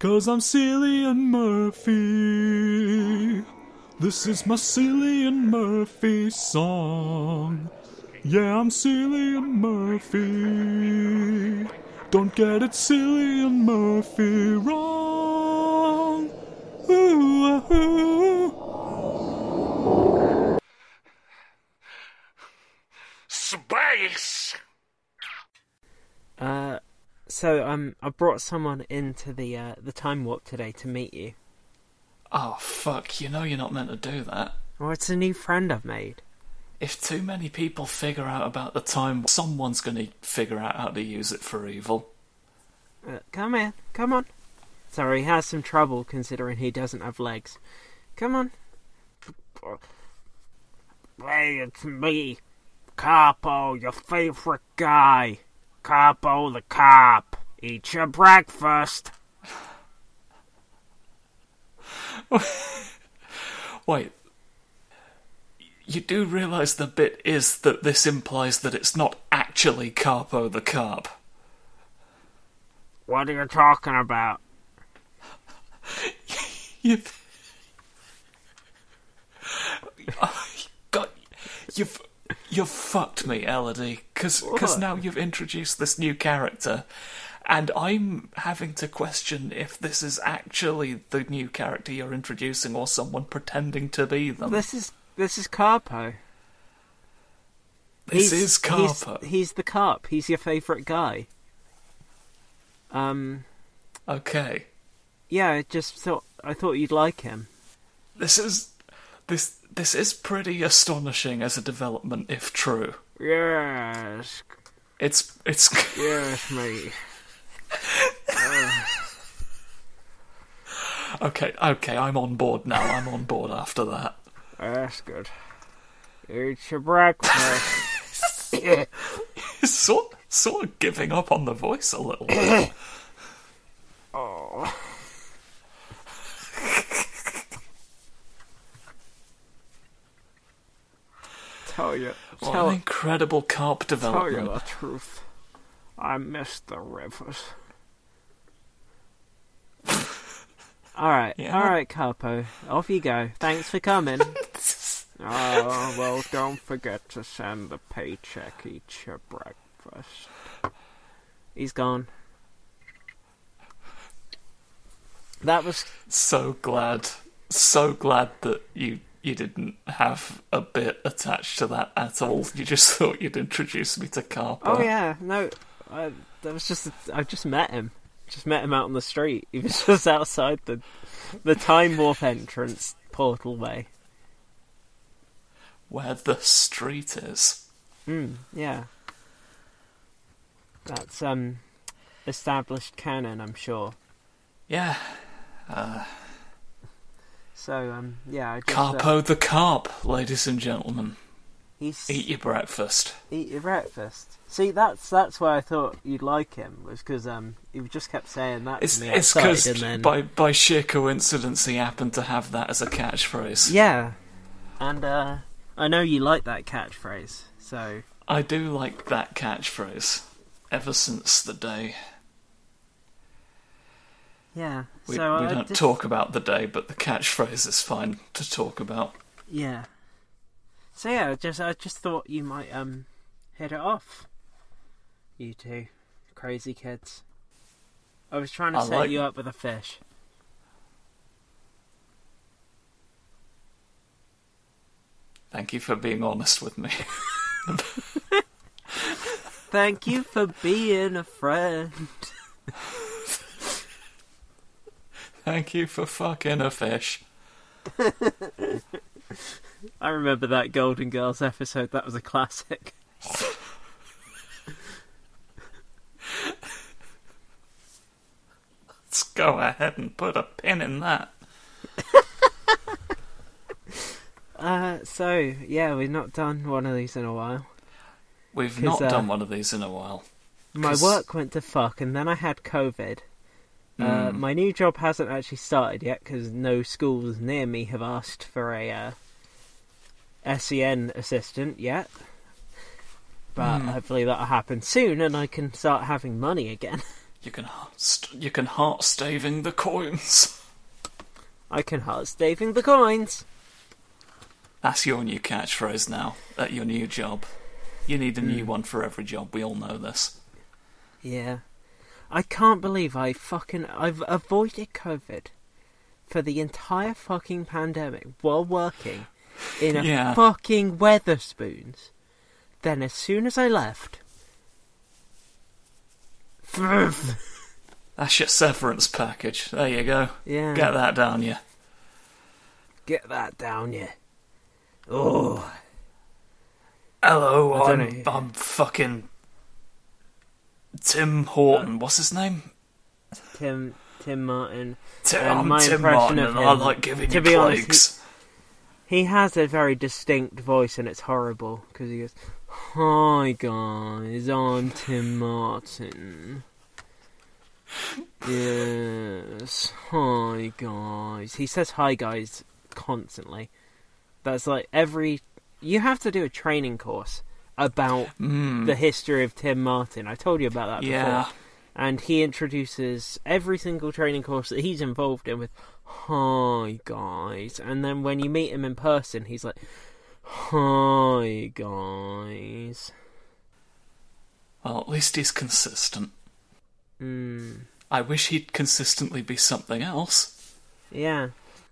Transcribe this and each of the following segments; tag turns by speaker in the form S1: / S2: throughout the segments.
S1: Cause I'm Cillian Murphy. This is my Cillian Murphy song. Yeah, I'm Cillian Murphy. Don't get it, Cillian Murphy wrong. Ooh, ah, ooh.
S2: Space!
S3: Uh, so um, I brought someone into the uh, the time warp today to meet you.
S1: Oh, fuck, you know you're not meant to do that.
S3: Well, it's a new friend I've made.
S1: If too many people figure out about the time, someone's gonna figure out how to use it for evil.
S3: Uh, come in, come on. Sorry, he has some trouble considering he doesn't have legs. Come on. Hey, it's me, Carpo, your favorite guy. Capo the cop. Eat your breakfast.
S1: Wait. You do realise the bit is that this implies that it's not actually Carpo the Carp.
S3: What are you talking about?
S1: You. Oh, God, you've you've fucked me, Elodie. Because now you've introduced this new character, and I'm having to question if this is actually the new character you're introducing or someone pretending to be them.
S3: This is this is Carpo.
S1: This
S3: He's-
S1: is Carpo.
S3: He's, he's the carp. He's your favourite guy. Um,
S1: Okay.
S3: yeah, I just thought I thought you'd like him.
S1: This is this this is pretty astonishing as a development if true.
S3: Yes,
S1: It's it's
S3: yes, me. Ah.
S1: okay, okay, I'm on board now. I'm on board after that.
S3: That's good. Eat your breakfast.
S1: sort sort of giving up on the voice a little.
S3: oh. you,
S1: What
S3: tell,
S1: an incredible carp development.
S3: tell you the truth. I miss the rivers. all right,
S1: Yeah.
S3: all right, Carpo. Off you go. Thanks for coming. oh well, don't forget to send the paycheck. Eat your breakfast. He's gone. That was
S1: So glad, so glad that you you didn't have a bit attached to that at all. You just thought you'd introduce me to Carpo.
S3: Oh yeah, no, I, that was just I just met him, just met him out on the street. He was just outside the the time warp entrance portal way.
S1: Where the street is.
S3: Hmm. Yeah, that's um established canon, I'm sure.
S1: Yeah,
S3: So um yeah, I just, uh,
S1: Carpo the carp, ladies and gentlemen.
S3: he's
S1: Eat your breakfast.
S3: eat your breakfast. See, that's that's why I thought you'd like him was because um he just kept saying that
S1: It's
S3: to me
S1: it's because
S3: then
S1: by by sheer coincidence he happened to have that as a catchphrase.
S3: yeah, and uh I know you like that catchphrase, so
S1: I do like that catchphrase. Ever since the day
S3: yeah.
S1: We,
S3: so
S1: we don't
S3: just-
S1: talk about the day, but the catchphrase is fine to talk about.
S3: Yeah. So yeah, I just I just thought you might um hit it off. You two crazy kids. I was trying to
S1: I
S3: set
S1: like-
S3: you up with a fish.
S1: Thank you for being honest with me.
S3: Thank you for being a friend.
S1: Thank you for fucking a fish.
S3: I remember that Golden Girls episode. That was a classic.
S1: Let's go ahead and put a pin in that.
S3: Uh, so yeah, we've not done one of these in a while.
S1: We've not
S3: uh,
S1: done one of these in a while.
S3: My work went to fuck, and then I had COVID. Uh,
S1: Mm.
S3: my new job hasn't actually started yet because no schools near me have asked for a uh, SEN assistant yet. But
S1: Hmm.
S3: hopefully that'll happen soon, and I can start having money again.
S1: You can st- you can heart staving the coins.
S3: I can heart staving the coins.
S1: That's your new catchphrase now at your new job. You need a new one for every job. We all know this.
S3: Yeah. I can't believe I fucking I've avoided COVID for the entire fucking pandemic while working in a
S1: Yeah.
S3: fucking Wetherspoons. Then as soon as I left
S1: That's your severance package. There you go.
S3: Yeah.
S1: Get that down, you.
S3: Get that down, yeah. Oh,
S1: Hello, I'm. I'm fucking Tim Horton. What's his name?
S3: Tim Tim Martin.
S1: Tim,
S3: And
S1: I'm
S3: my
S1: Tim
S3: impression
S1: Martin,
S3: of
S1: and I like giving
S3: to
S1: you
S3: be honest,
S1: plagues.
S3: He has a very distinct voice, and it's horrible because he goes, "Hi guys, I'm Tim Martin." Yes, hi guys. He says "hi guys" constantly. That's like every. You have to do a training course about
S1: Mm,
S3: the history of Tim Martin. I told you about that before.
S1: yeah.
S3: and he introduces every single training course that he's involved in with hi guys and then when you meet him in person he's like hi guys
S1: Well, at least he's consistent.
S3: mm,
S1: I wish he'd consistently be something else.
S3: yeah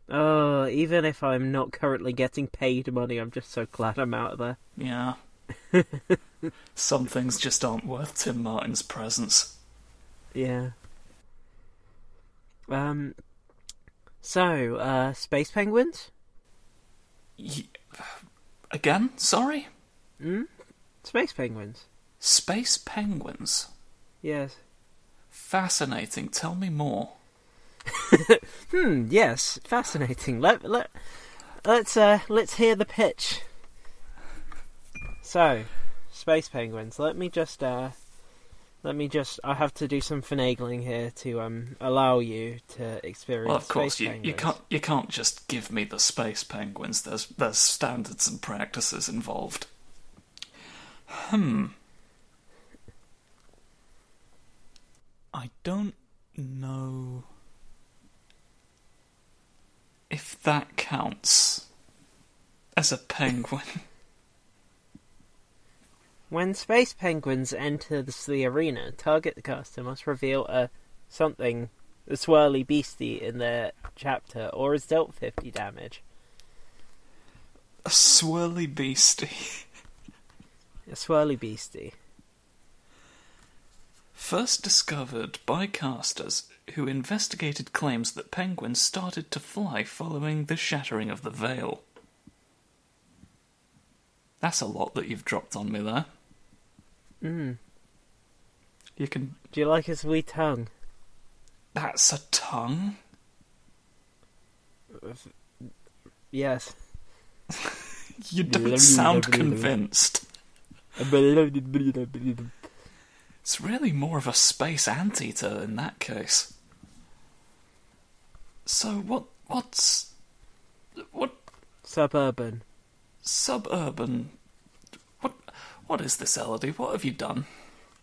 S3: oh even if i'm not currently getting paid money i'm just so glad i'm out of there
S1: Yeah. Some things just aren't worth Tim Martin's presence.
S3: yeah um so uh space penguins
S1: Ye- Again? Sorry?
S3: mm? space penguins
S1: Space penguins.
S3: yes
S1: Fascinating. Tell me more.
S3: Hmm. Yes. Fascinating. Let let let's uh let's hear the pitch. So, space penguins. Let me just uh let me just. I have to do some finagling here to um allow you to experience.
S1: Well, of course,
S3: space
S1: you, you can't you can't just give me the space penguins. There's there's standards and practices involved. Hmm. I don't know if that counts as a penguin.
S3: When space penguins enter the, arena, target caster must reveal a something, a swirly beastie in their chapter, or is dealt fifty damage.
S1: a swirly beastie.
S3: A swirly beastie.
S1: First discovered by casters who investigated claims that penguins started to fly following the shattering of the veil. That's a lot that you've dropped on me there.
S3: Mm.
S1: You can.
S3: Do you like his wee tongue?
S1: That's a tongue?
S3: Yes.
S1: You don't sound convinced. It's really more of a space anteater in that case. So what? What's what
S3: Suburban.
S1: suburban? What? Is this, Elodie? What have you done?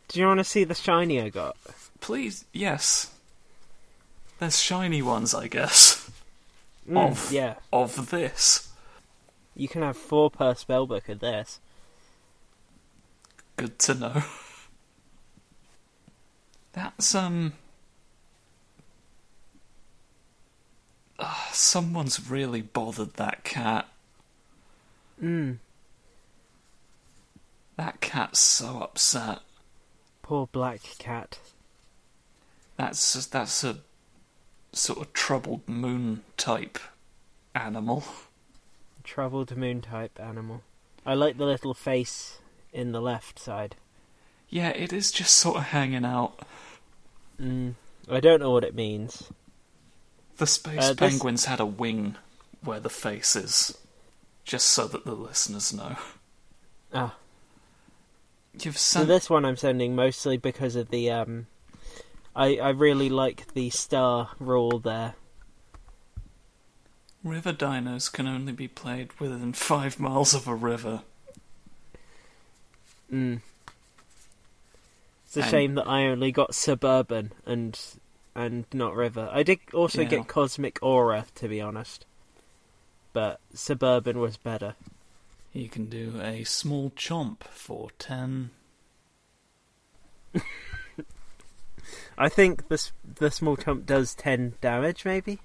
S3: Do you want to see the shiny I got?
S1: Please, yes. There's shiny ones, I guess.
S3: Mm,
S1: Of.
S3: Yeah.
S1: Of this.
S3: You can have four per spellbook of this.
S1: Good to know. That's, um. Ah, someone's really bothered that cat.
S3: Mm.
S1: That cat's so upset.
S3: Poor black cat.
S1: That's that's a sort of troubled moon type animal.
S3: Troubled moon type animal. I like the little face in the left side.
S1: Yeah, it is just sort of hanging out.
S3: Mm. I don't know what it means.
S1: The space
S3: Uh, this-
S1: penguins had a wing where the face is, just so that the listeners know.
S3: Ah.
S1: You've
S3: So this one I'm sending mostly because of the um I I really like the star rule there.
S1: river dinos can only be played within five miles of a river.
S3: Mm. It's a
S1: And-
S3: shame that I only got Suburban and and not River. I did also
S1: Yeah.
S3: get Cosmic Aura, to be honest. But Suburban was better.
S1: You can do a small chomp for 10.
S3: I think this the small chomp does ten damage, maybe.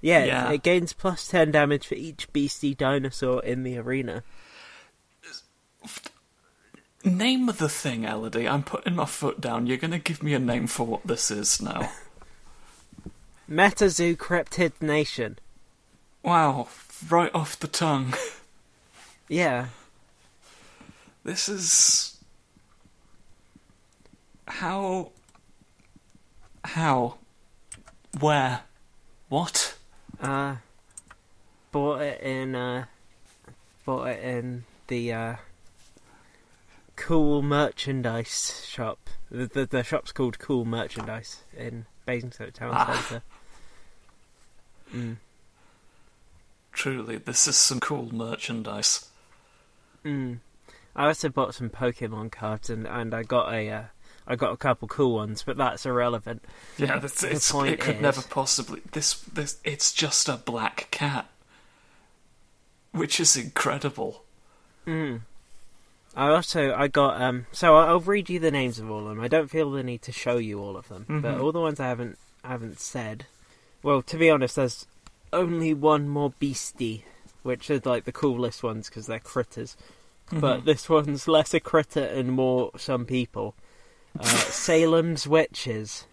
S3: Yeah,
S1: Yeah.
S3: it gains plus ten damage for each beastie dinosaur in the arena.
S1: Name of the thing, Elodie. I'm putting my foot down. You're going to give me a name for what this is now.
S3: Metazoo Cryptid Nation.
S1: wow, right off the tongue.
S3: Yeah,
S1: This is. How. How? Where? What?
S3: uh, bought it in uh, bought it in the uh, Cool Merchandise shop. The, the the shop's called Cool Merchandise in Basingstoke Town
S1: Ah.
S3: Centre. Mm.
S1: Truly, this is some cool merchandise.
S3: Mm. I also bought some Pokemon cards and, and I got a uh, I got a couple cool ones, but that's irrelevant.
S1: Yeah, that's,
S3: The point
S1: it could
S3: is-
S1: never possibly. This, this, it's just a black cat, which is incredible.
S3: Mm. I also I got um so I'll read you the names of all of them. I don't feel the need to show you all of them, but
S1: Mhm.
S3: all the ones I haven't I haven't said. Well, to be honest, there's only one more beastie, which are like the coolest ones because they're critters. But
S1: Mhm.
S3: this one's less a critter and more some people. Uh, Salem's witches,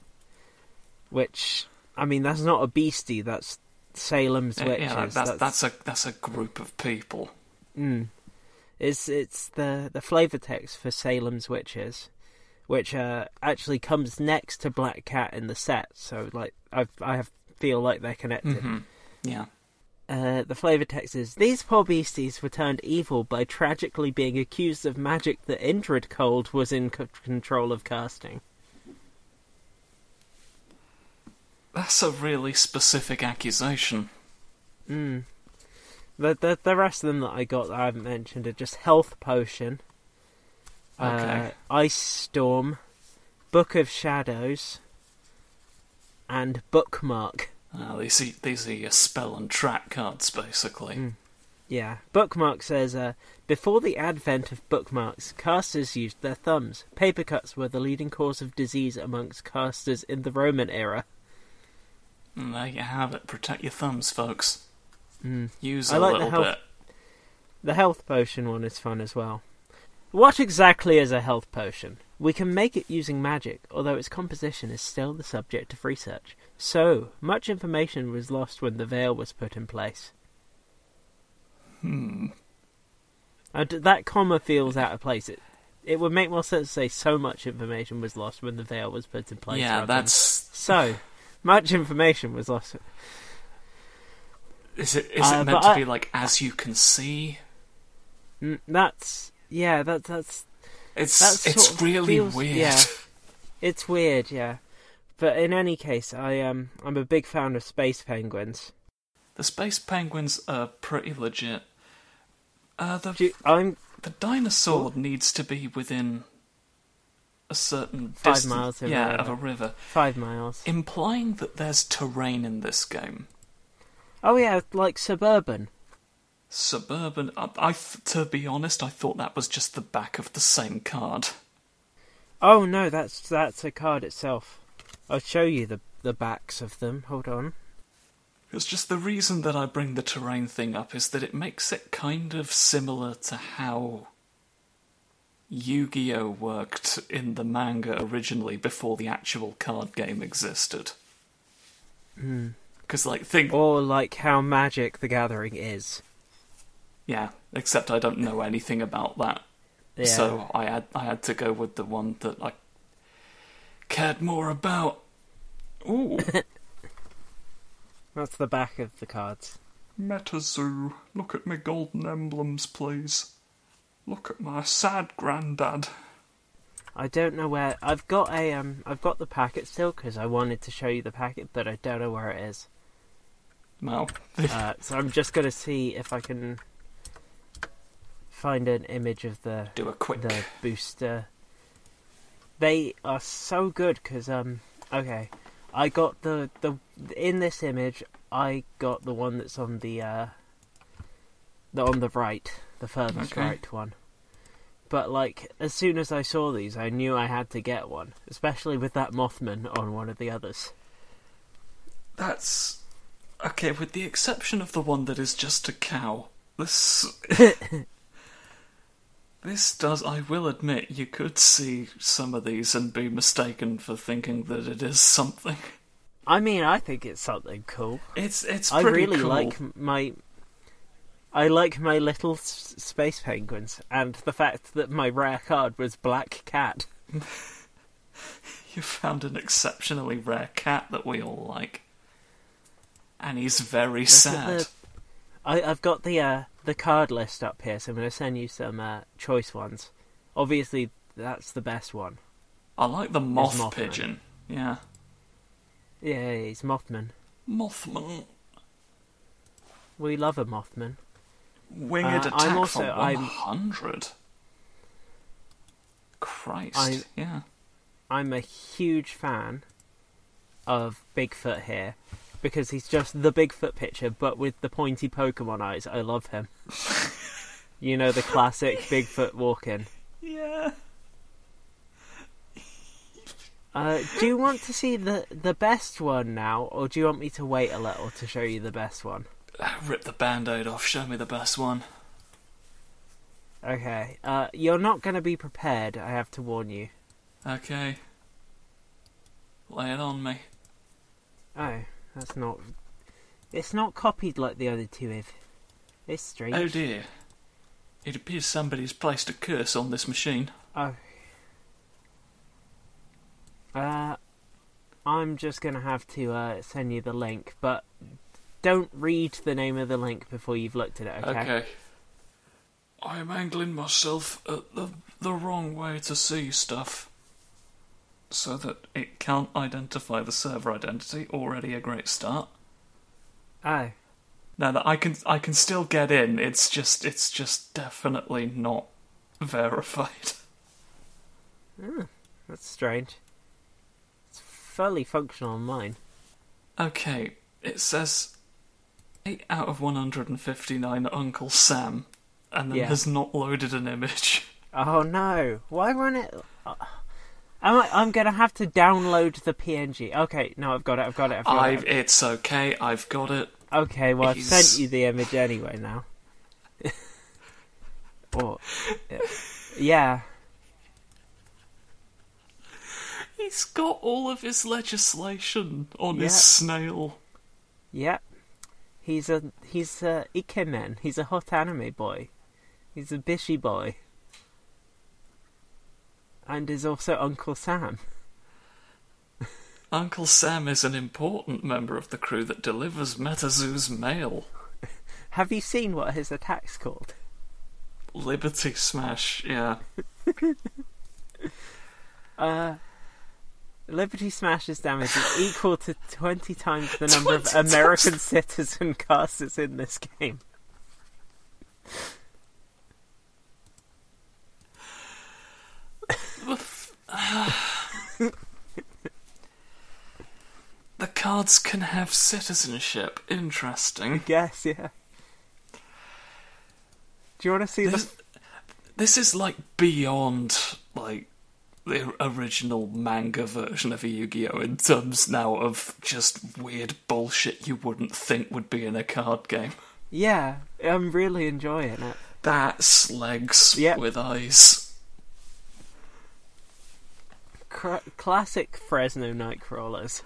S3: which I mean that's not a beastie. That's Salem's
S1: Yeah,
S3: witches.
S1: yeah, that's, that's a that's a group of people.
S3: Mm. It's it's the the flavor text for Salem's Witches, which uh, actually comes next to Black Cat in the set. So like I I have, feel like they're connected.
S1: hmm Yeah.
S3: Uh, the flavor text is these poor beasties were turned evil by tragically being accused of magic that Indrid Cold was in c- control of casting.
S1: That's a really specific accusation.
S3: Mm. The, the the rest of them that I got that I haven't mentioned are just Health Potion,
S1: Okay.
S3: uh, Ice Storm, Book of Shadows, and Bookmark.
S1: Uh, these, are, these are your spell and track cards, basically.
S3: Mm. Yeah, Bookmark says, uh, before the advent of bookmarks, casters used their thumbs. Paper cuts were the leading cause of disease amongst casters in the Roman era.
S1: And there you have it. Protect your thumbs, folks.
S3: Mm.
S1: Use
S3: I
S1: a
S3: like the
S1: little
S3: health-
S1: bit.
S3: The health potion one is fun as well. What exactly is a health potion? We can make it using magic, although its composition is still the subject of research. So, much information was lost when the veil was put in place.
S1: Hmm.
S3: Uh, that comma feels out of place. It, it would make more sense to say so much information was lost when the veil was put in place.
S1: yeah,
S3: rather than,
S1: that's.
S3: So, much information was lost.
S1: Is it? Is
S3: Uh,
S1: it meant to
S3: I-
S1: be like as you can see?
S3: Mm, That's yeah. That that's
S1: It's
S3: That
S1: it's really
S3: feels-
S1: weird.
S3: yeah. it's weird. Yeah, but in any case, I um I'm a big fan of space penguins.
S1: The space penguins are pretty legit. Uh, the
S3: you- I'm
S1: the dinosaur needs to be within a certain
S3: Five
S1: distance,
S3: miles of
S1: yeah,
S3: river.
S1: of a river,
S3: five miles.
S1: implying that there's terrain in this game.
S3: Oh yeah, like suburban.
S1: Suburban. I, I to be honest, I thought that was just the back of the same card.
S3: Oh no, that's that's a card itself. I'll show you the the backs of them. Hold on.
S1: It's just the reason that I bring the terrain thing up is that it makes it kind of similar to how Yu-Gi-Oh worked in the manga originally before the actual card game existed. Hmm. Because, like, think,
S3: Or like how Magic the Gathering is.
S1: Yeah, except I don't know anything about that,
S3: Yeah.
S1: so I had I had to go with the one that I cared more about. Ooh,
S3: that's the back of the cards.
S1: MetaZoo, look at my golden emblems, please. Look at my sad granddad.
S3: I don't know where I've got a um I've got the packet still because I wanted to show you the packet, but I don't know where it is.
S1: Well,
S3: Uh, so I'm just gonna see if I can find an image of the
S1: do a quick
S3: the booster. They are so good because um okay, I got the the in this image I got the one that's on the uh the on the right, the furthest
S1: Okay.
S3: right one. But like as soon as I saw these, I knew I had to get one, especially with that Mothman on one of the others.
S1: That's okay, with the exception of the one that is just a cow. This This does I will admit you could see some of these and be mistaken for thinking that it is something.
S3: I mean, I think it's something cool.
S1: It's it's
S3: I really
S1: cool.
S3: like my. I like my little s- space penguins, and the fact that my rare card was Black Cat.
S1: You found an exceptionally rare cat that we all like. And he's very
S3: Look
S1: sad.
S3: the- I, I've got the uh, the card list up here, so I'm going to send you some uh, choice ones. Obviously, that's the best one.
S1: I like the moth
S3: Mothman.
S1: pigeon. Yeah.
S3: Yeah, he's Mothman.
S1: Mothman.
S3: We love a Mothman.
S1: Winged
S3: Uh,
S1: attack
S3: I'm also-
S1: for
S3: I'm-
S1: 100. Christ.
S3: I-
S1: yeah.
S3: I'm a huge fan of Bigfoot here because he's just the Bigfoot picture, but with the pointy Pokemon eyes. I love him. you know the classic Bigfoot walking.
S1: Yeah.
S3: Uh, do you want to see the the best one now, or do you want me to wait a little to show you the best one?
S1: Rip the band aid off, show me the best one.
S3: Okay. Uh, you're not going to be prepared. I have to warn you.
S1: Okay. Lay it on me.
S3: Oh, that's not. It's not copied like the other two have. It's strange.
S1: Oh dear. It appears somebody's placed a curse on this machine.
S3: Oh. Uh, I'm just gonna have to uh, send you the link, but don't read the name of the link before you've looked at it. Okay.
S1: Okay. I am angling myself at the, the wrong way to see stuff. So that it can't identify the server identity. Already a great start.
S3: Oh,
S1: Now that I can I can still get in, it's just it's just definitely not verified.
S3: Hmm, that's strange. It's fully functional on mine.
S1: Okay, it says 8 out of 159 Uncle Sam, and then
S3: Yeah.
S1: has not loaded an image.
S3: Oh no! Why won't it? Uh, Uh, am I, I'm gonna have to download the PNG. Okay, no, I've got it. I've got it. I've got
S1: I've,
S3: it.
S1: it's okay, I've got it.
S3: Okay, well, I've
S1: He's-
S3: sent you the image anyway now. or, yeah.
S1: He's got all of his legislation on his
S3: Yeah.
S1: snail.
S3: Yep. He's a he's a ikemen. He's a hot anime boy. He's a bishy boy. And is also Uncle Sam.
S1: Uncle Sam is an important member of the crew that delivers Metazoo's mail.
S3: Have you seen what his attack's called?
S1: Liberty Smash, yeah.
S3: Uh Liberty Smash's damage is equal to 20 times the number of
S1: 20 times.
S3: American citizen casters in this game.
S1: The cards can have citizenship. Interesting.
S3: Yes, yeah. Do you want to see the
S1: This, this is like beyond like the original manga version of Yu-Gi-Oh in terms now of just weird bullshit you wouldn't think would be in a card game.
S3: Yeah, I'm really enjoying it.
S1: That's legs
S3: Yep.
S1: with eyes.
S3: Cr- classic Fresno Nightcrawlers.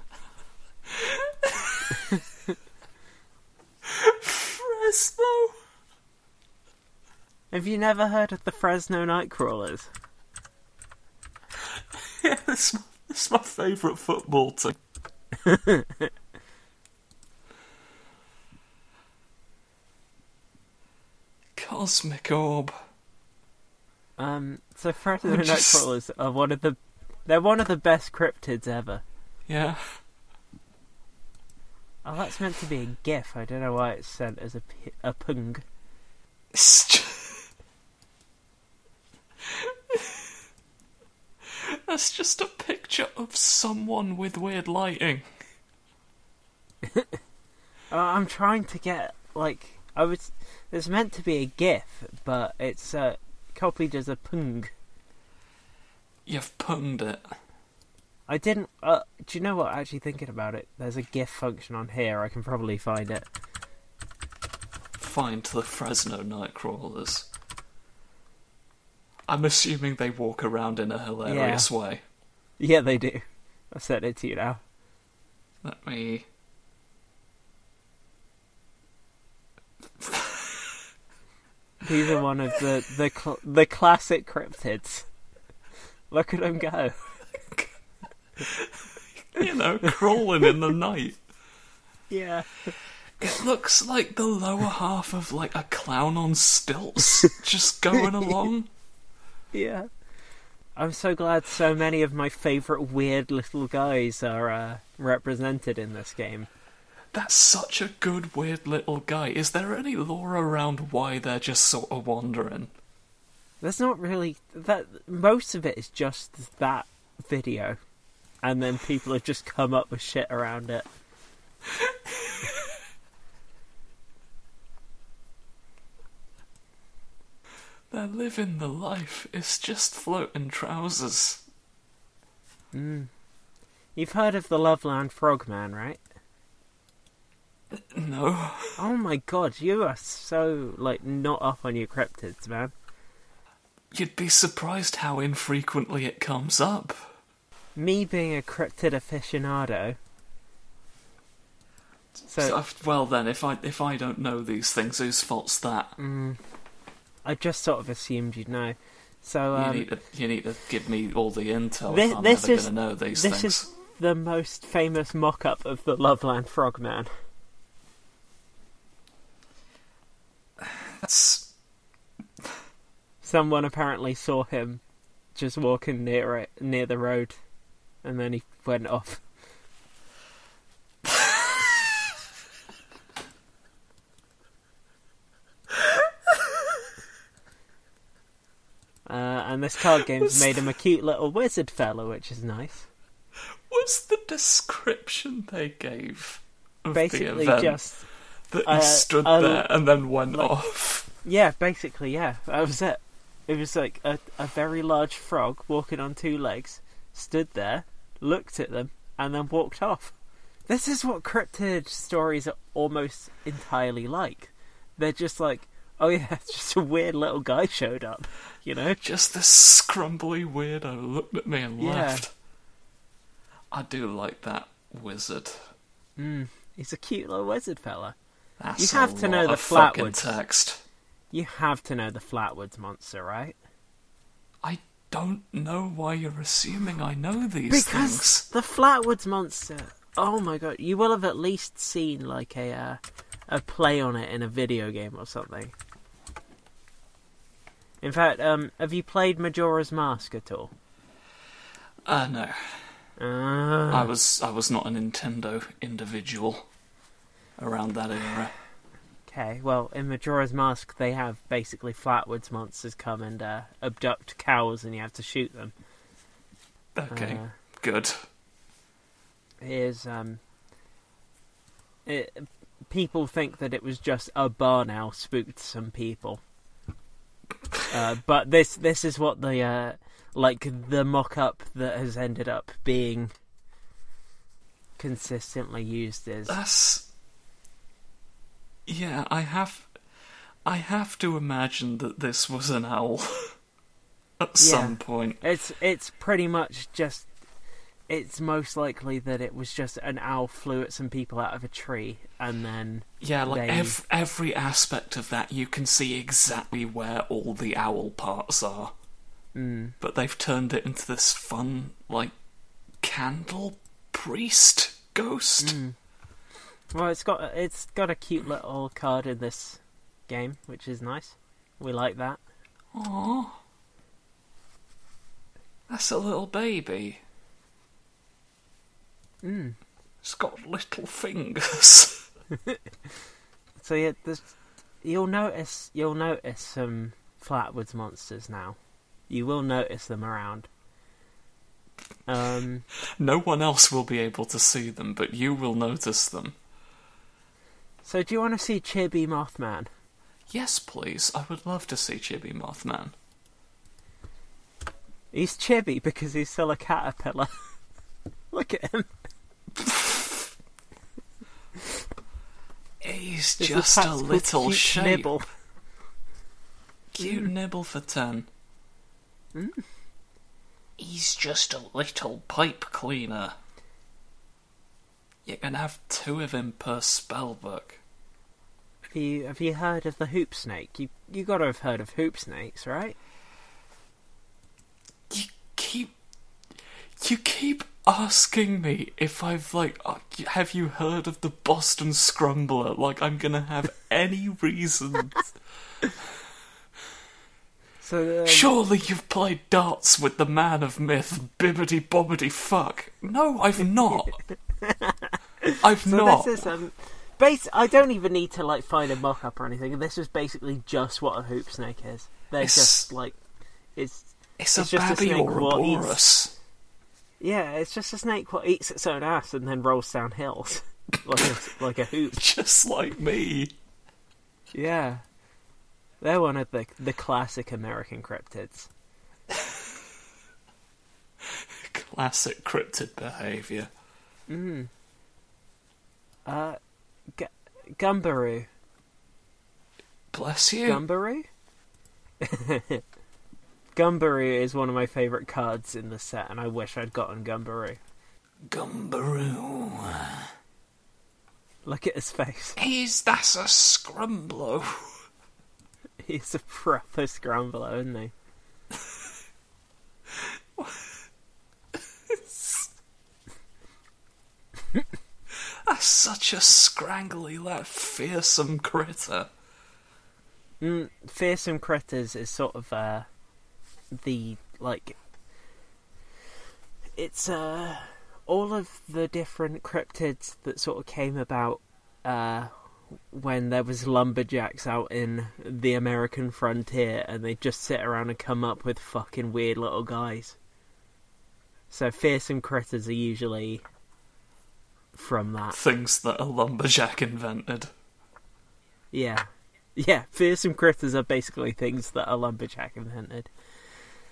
S1: Fresno.
S3: Have you never heard of the Fresno Nightcrawlers?
S1: Yeah, that's my, my favourite football team. Cosmic Orb.
S3: Um, so Fresno Nightcrawlers are one of the they're one of the best cryptids ever.
S1: Yeah.
S3: Oh, that's meant to be a GIF. I don't know why it's sent as a p- a pung.
S1: Ju- just a picture of someone with weird lighting.
S3: Uh, I'm trying to get like I was. It's meant to be a GIF, but it's uh, copied as a pung.
S1: You've punged it.
S3: I didn't. Uh, do you know what? Actually, thinking about it, there's a GIF function on here. I can probably find it.
S1: Find the Fresno Nightcrawlers. I'm assuming they walk around in a hilarious way.
S3: Yeah, they do. I sent it to you now.
S1: Let me.
S3: These are one of the the cl- the classic cryptids. Look at him go.
S1: You know, crawling in the night.
S3: Yeah.
S1: It looks like the lower half of like a clown on stilts, just going along.
S3: Yeah. I'm so glad so many of my favourite weird little guys are uh, represented in this game.
S1: That's such a good, weird little guy. Is there any lore around why they're just sort of wandering?
S3: There's not really that. Most of it is just that video, and then people have just come up with shit around it.
S1: They're living the life. It's just floating trousers. Mm.
S3: You've heard of the Loveland Frogman, right?
S1: No.
S3: Oh my god, you are so like not up on your cryptids, man.
S1: You'd be surprised how infrequently it comes up.
S3: Me being a cryptid aficionado. So
S1: So, well then, if I if I don't know these things, whose fault's that?
S3: I just sort of assumed you'd know. So um,
S1: you need to you need to give me all the intel.
S3: This-
S1: I'm
S3: this
S1: ever
S3: is-
S1: know these
S3: this
S1: things.
S3: is the most famous mock-up of the Loveland Frogman.
S1: That's
S3: Someone apparently saw him just walking near it, near the road, and then he went off. Uh, and this card game's made him a cute little wizard fella, which is nice.
S1: what's the description they gave of
S3: Basically,
S1: the event
S3: just
S1: that he
S3: uh,
S1: stood
S3: a-
S1: there and then went
S3: like-
S1: off.
S3: Yeah, basically, yeah. That was it. It was like a, a very large frog walking on two legs, stood there, looked at them, and then walked off. This is what cryptid stories are almost entirely like. They're just like, oh yeah, it's just a weird little guy showed up, you know?
S1: Just this scrumbly weirdo looked at me and
S3: Yeah.
S1: left. I do like that wizard.
S3: Mm, he's a cute little wizard fella.
S1: That's
S3: You have to know the
S1: fucking
S3: Flatwoods.
S1: text.
S3: You have to know the Flatwoods monster, right?
S1: I don't know why you're assuming I know these
S3: Because
S1: things.
S3: the Flatwoods monster. Oh my god, you will have at least seen like a uh, a play on it in a video game or something. In fact, um, have you played Majora's Mask at all?
S1: Uh no.
S3: Uh,
S1: I was I was not a Nintendo individual around that era.
S3: Okay, well, in Majora's Mask, they have basically Flatwoods monsters come and uh, abduct cows, and you have to shoot them.
S1: Okay,
S3: Uh,
S1: good.
S3: Here's um, it, people think that it was just a barn owl spooked some people, uh, but this this is what the uh, like the mock up that has ended up being consistently used is.
S1: That's yeah. I have I have to imagine that this was an owl at some point.
S3: It's it's pretty much just. It's most likely that it was just an owl flew at some people out of a tree and then
S1: Yeah, like
S3: They-
S1: ev- every aspect of that, you can see exactly where all the owl parts are.
S3: mm,
S1: But they've turned it into this fun, like, candle priest ghost.
S3: Mm. Well, it's got it's got a cute little card in this game, which is nice. We like that.
S1: Aww. That's a little baby.
S3: Mm.
S1: It's got little fingers.
S3: So yeah, you'll notice you'll notice some Flatwoods monsters now. You will notice them around. Um,
S1: No one else will be able to see them, but you will notice them.
S3: So do you want to see Chibi Mothman?
S1: Yes, please. I would love to see Chibi Mothman.
S3: He's chibi because he's still a caterpillar. Look at him.
S1: He's
S3: There's
S1: just
S3: fact
S1: a little
S3: cute
S1: shape.
S3: Nibble.
S1: Cute nibble for ten.
S3: Mm.
S1: He's just a little pipe cleaner. You can have two of him per spell book.
S3: Have you have you heard of the hoop snake? You you got to have heard of hoop snakes, right?
S1: You keep. You keep asking me if I've, like, uh, have you heard of the Boston Scrumbler? Like, I'm gonna have any reason.
S3: So um,
S1: Surely you've played darts with the man of myth, bibbity bobbity fuck. No, I've not. I've
S3: so
S1: not.
S3: this is um, base. I don't even need to like find a mock-up or anything. This is basically just what a hoop snake is. They're
S1: It's-
S3: just like it's
S1: It's,
S3: It's
S1: a
S3: just a snake
S1: or a
S3: what eats- yeah, it's just a snake what eats its own ass and then rolls down hills like a, like a hoop.
S1: Just like me.
S3: Yeah, they're one of the the classic American cryptids.
S1: Classic cryptid behaviour.
S3: Mm. Uh, G- Gumbaroo.
S1: Bless you.
S3: Gumbaroo? Gumbaroo is one of my favourite cards in the set, and I wish I'd gotten Gumbaroo.
S1: Gumbaroo.
S3: Look at his face.
S1: He's that's a scrumblo.
S3: He's a proper scrambler, isn't he?
S1: That's such a scrangly, that fearsome critter.
S3: Mm, Fearsome Critters is sort of uh, the like. It's uh, all of the different cryptids that sort of came about uh, when there was lumberjacks out in the American frontier, and they just sit around and come up with fucking weird little guys. So fearsome critters are usually from that.
S1: Things that a lumberjack invented.
S3: Yeah. Yeah, fearsome critters are basically things that a lumberjack invented.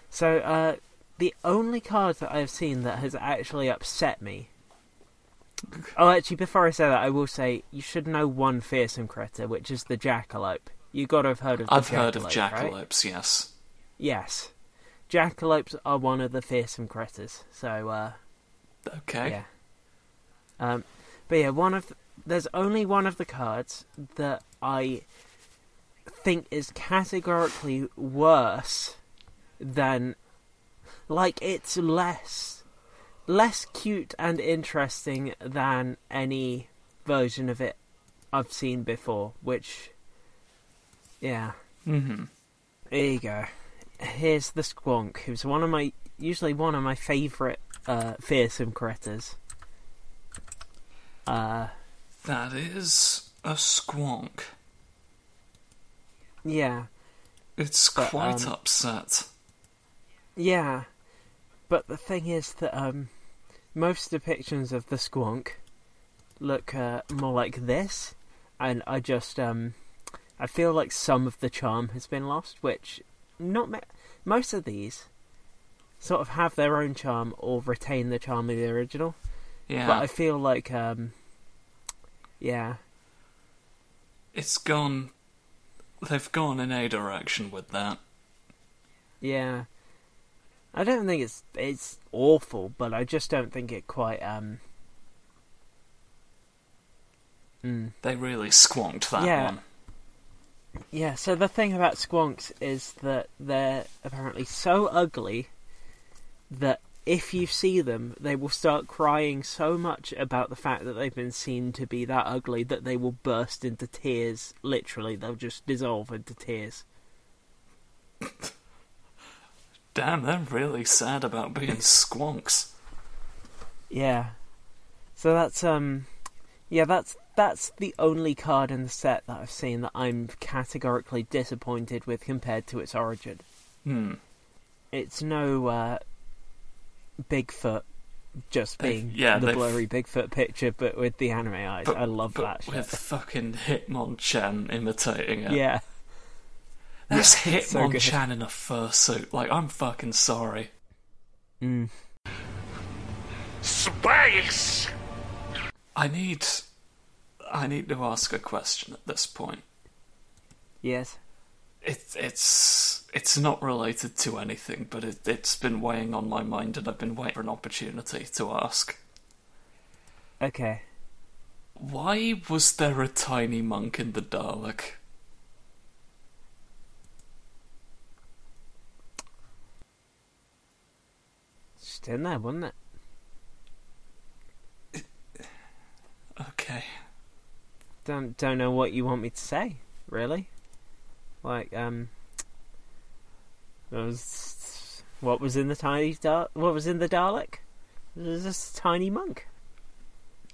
S3: So, uh, the only card that I've seen that has actually upset me. Oh, actually, before I say that, I will say you should know one fearsome critter, which is the jackalope. You got to have heard of. The
S1: I've heard of
S3: right?
S1: jackalopes, yes.
S3: Yes, jackalopes are one of the fearsome critters. So, uh,
S1: Okay.
S3: yeah. Um, but yeah, one of there's only one of the cards that I think is categorically worse than like it's less less cute and interesting than any version of it I've seen before, which yeah.
S1: Mm-hmm.
S3: There you go. Here's the squonk, who's one of my usually one of my favourite uh, fearsome critters. Uh
S1: That is a squonk.
S3: yeah.
S1: It's
S3: But,
S1: quite
S3: um,
S1: upset.
S3: Yeah, but the thing is that um, most depictions of the squonk look uh, more like this, and I just um, I feel like some of the charm has been lost. Which not ma- most of these sort of have their own charm or retain the charm of the original,
S1: Yeah.
S3: but I feel like um, yeah,
S1: It's gone. They've gone in a direction with that.
S3: yeah. I don't think it's it's awful, but I just don't think it quite um. Mm.
S1: They really squonked that
S3: Yeah.
S1: one.
S3: Yeah, so the thing about squonks is that they're apparently so ugly that if you see them, they will start crying so much about the fact that they've been seen to be that ugly that they will burst into tears. Literally, they'll just dissolve into tears.
S1: Damn, they're really sad about being squonks.
S3: Yeah. So that's um yeah, that's that's the only card in the set that I've seen that I'm categorically disappointed with compared to its origin.
S1: Hmm.
S3: it's no uh Bigfoot just
S1: They've-
S3: being
S1: yeah,
S3: the
S1: they've-
S3: blurry Bigfoot picture, but with the anime eyes.
S1: But-
S3: I love
S1: but
S3: that shit.
S1: with fucking Hitmonchan imitating it.
S3: Yeah,
S1: That's
S3: Yeah, it's so.
S1: Hitmonchan in a fursuit. Like, I'm fucking sorry.
S3: mm.
S2: Space!
S1: I need. I need to ask a question at this point.
S3: yes.
S1: It, it's it's not related to anything, but it, it's been weighing on my mind, and I've been waiting for an opportunity to ask.
S3: Okay.
S1: Why was there a tiny monk in the Dalek?
S3: Just in there, wasn't it?
S1: Okay.
S3: Don't don't know what you want me to say, really. Like, um, it was what was in the tiny Dal- what was in the Dalek? It was just tiny monk,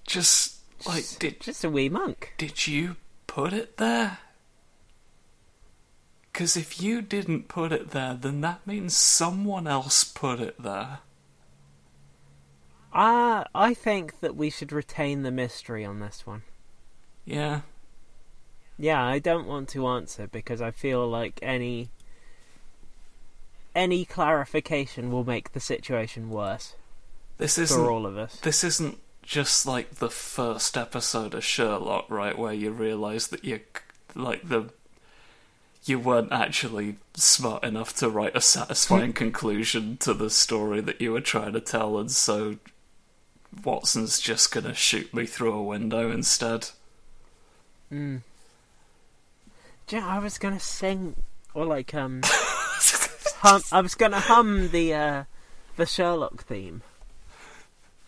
S1: Just like
S3: Just-
S1: did
S3: just a wee monk.
S1: did you put it there? Because if you didn't put it there, then that means someone else put it there.
S3: Ah, I think that we should retain the mystery on this one.
S1: Yeah.
S3: Yeah, I don't want to answer because I feel like any any clarification will make the situation worse
S1: This isn't
S3: all of us.
S1: this isn't just like the first episode of Sherlock, right, where you realise that you like the you weren't actually smart enough to write a satisfying conclusion to the story that you were trying to tell, and so Watson's just gonna shoot me through a window instead.
S3: Mm. You know, I was gonna sing or like um hum. I was gonna hum the uh, the Sherlock theme,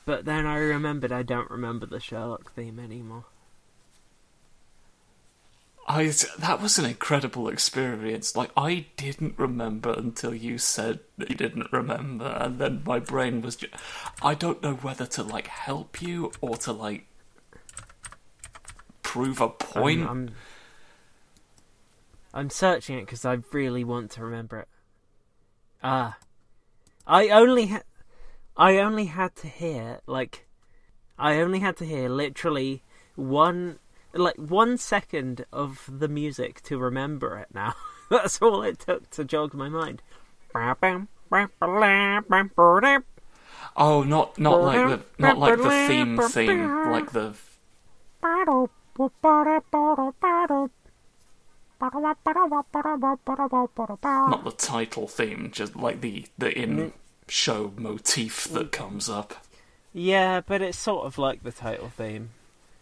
S3: but then I remembered I don't remember the Sherlock theme anymore.
S1: I that was an incredible experience. Like I didn't remember until you said that you didn't remember, and then my brain was. Ju- I don't know whether to like help you or to like prove a point.
S3: I'm, I'm, I'm searching it because I really want to remember it. Ah, I only ha- I only had to hear like, I only had to hear literally one like one second of the music to remember it. Now that's all it took to jog my mind.
S1: Oh, not not like the not like the theme theme, like the not the title theme, just like the the in show motif that comes up.
S3: Yeah, but it's sort of like the title theme.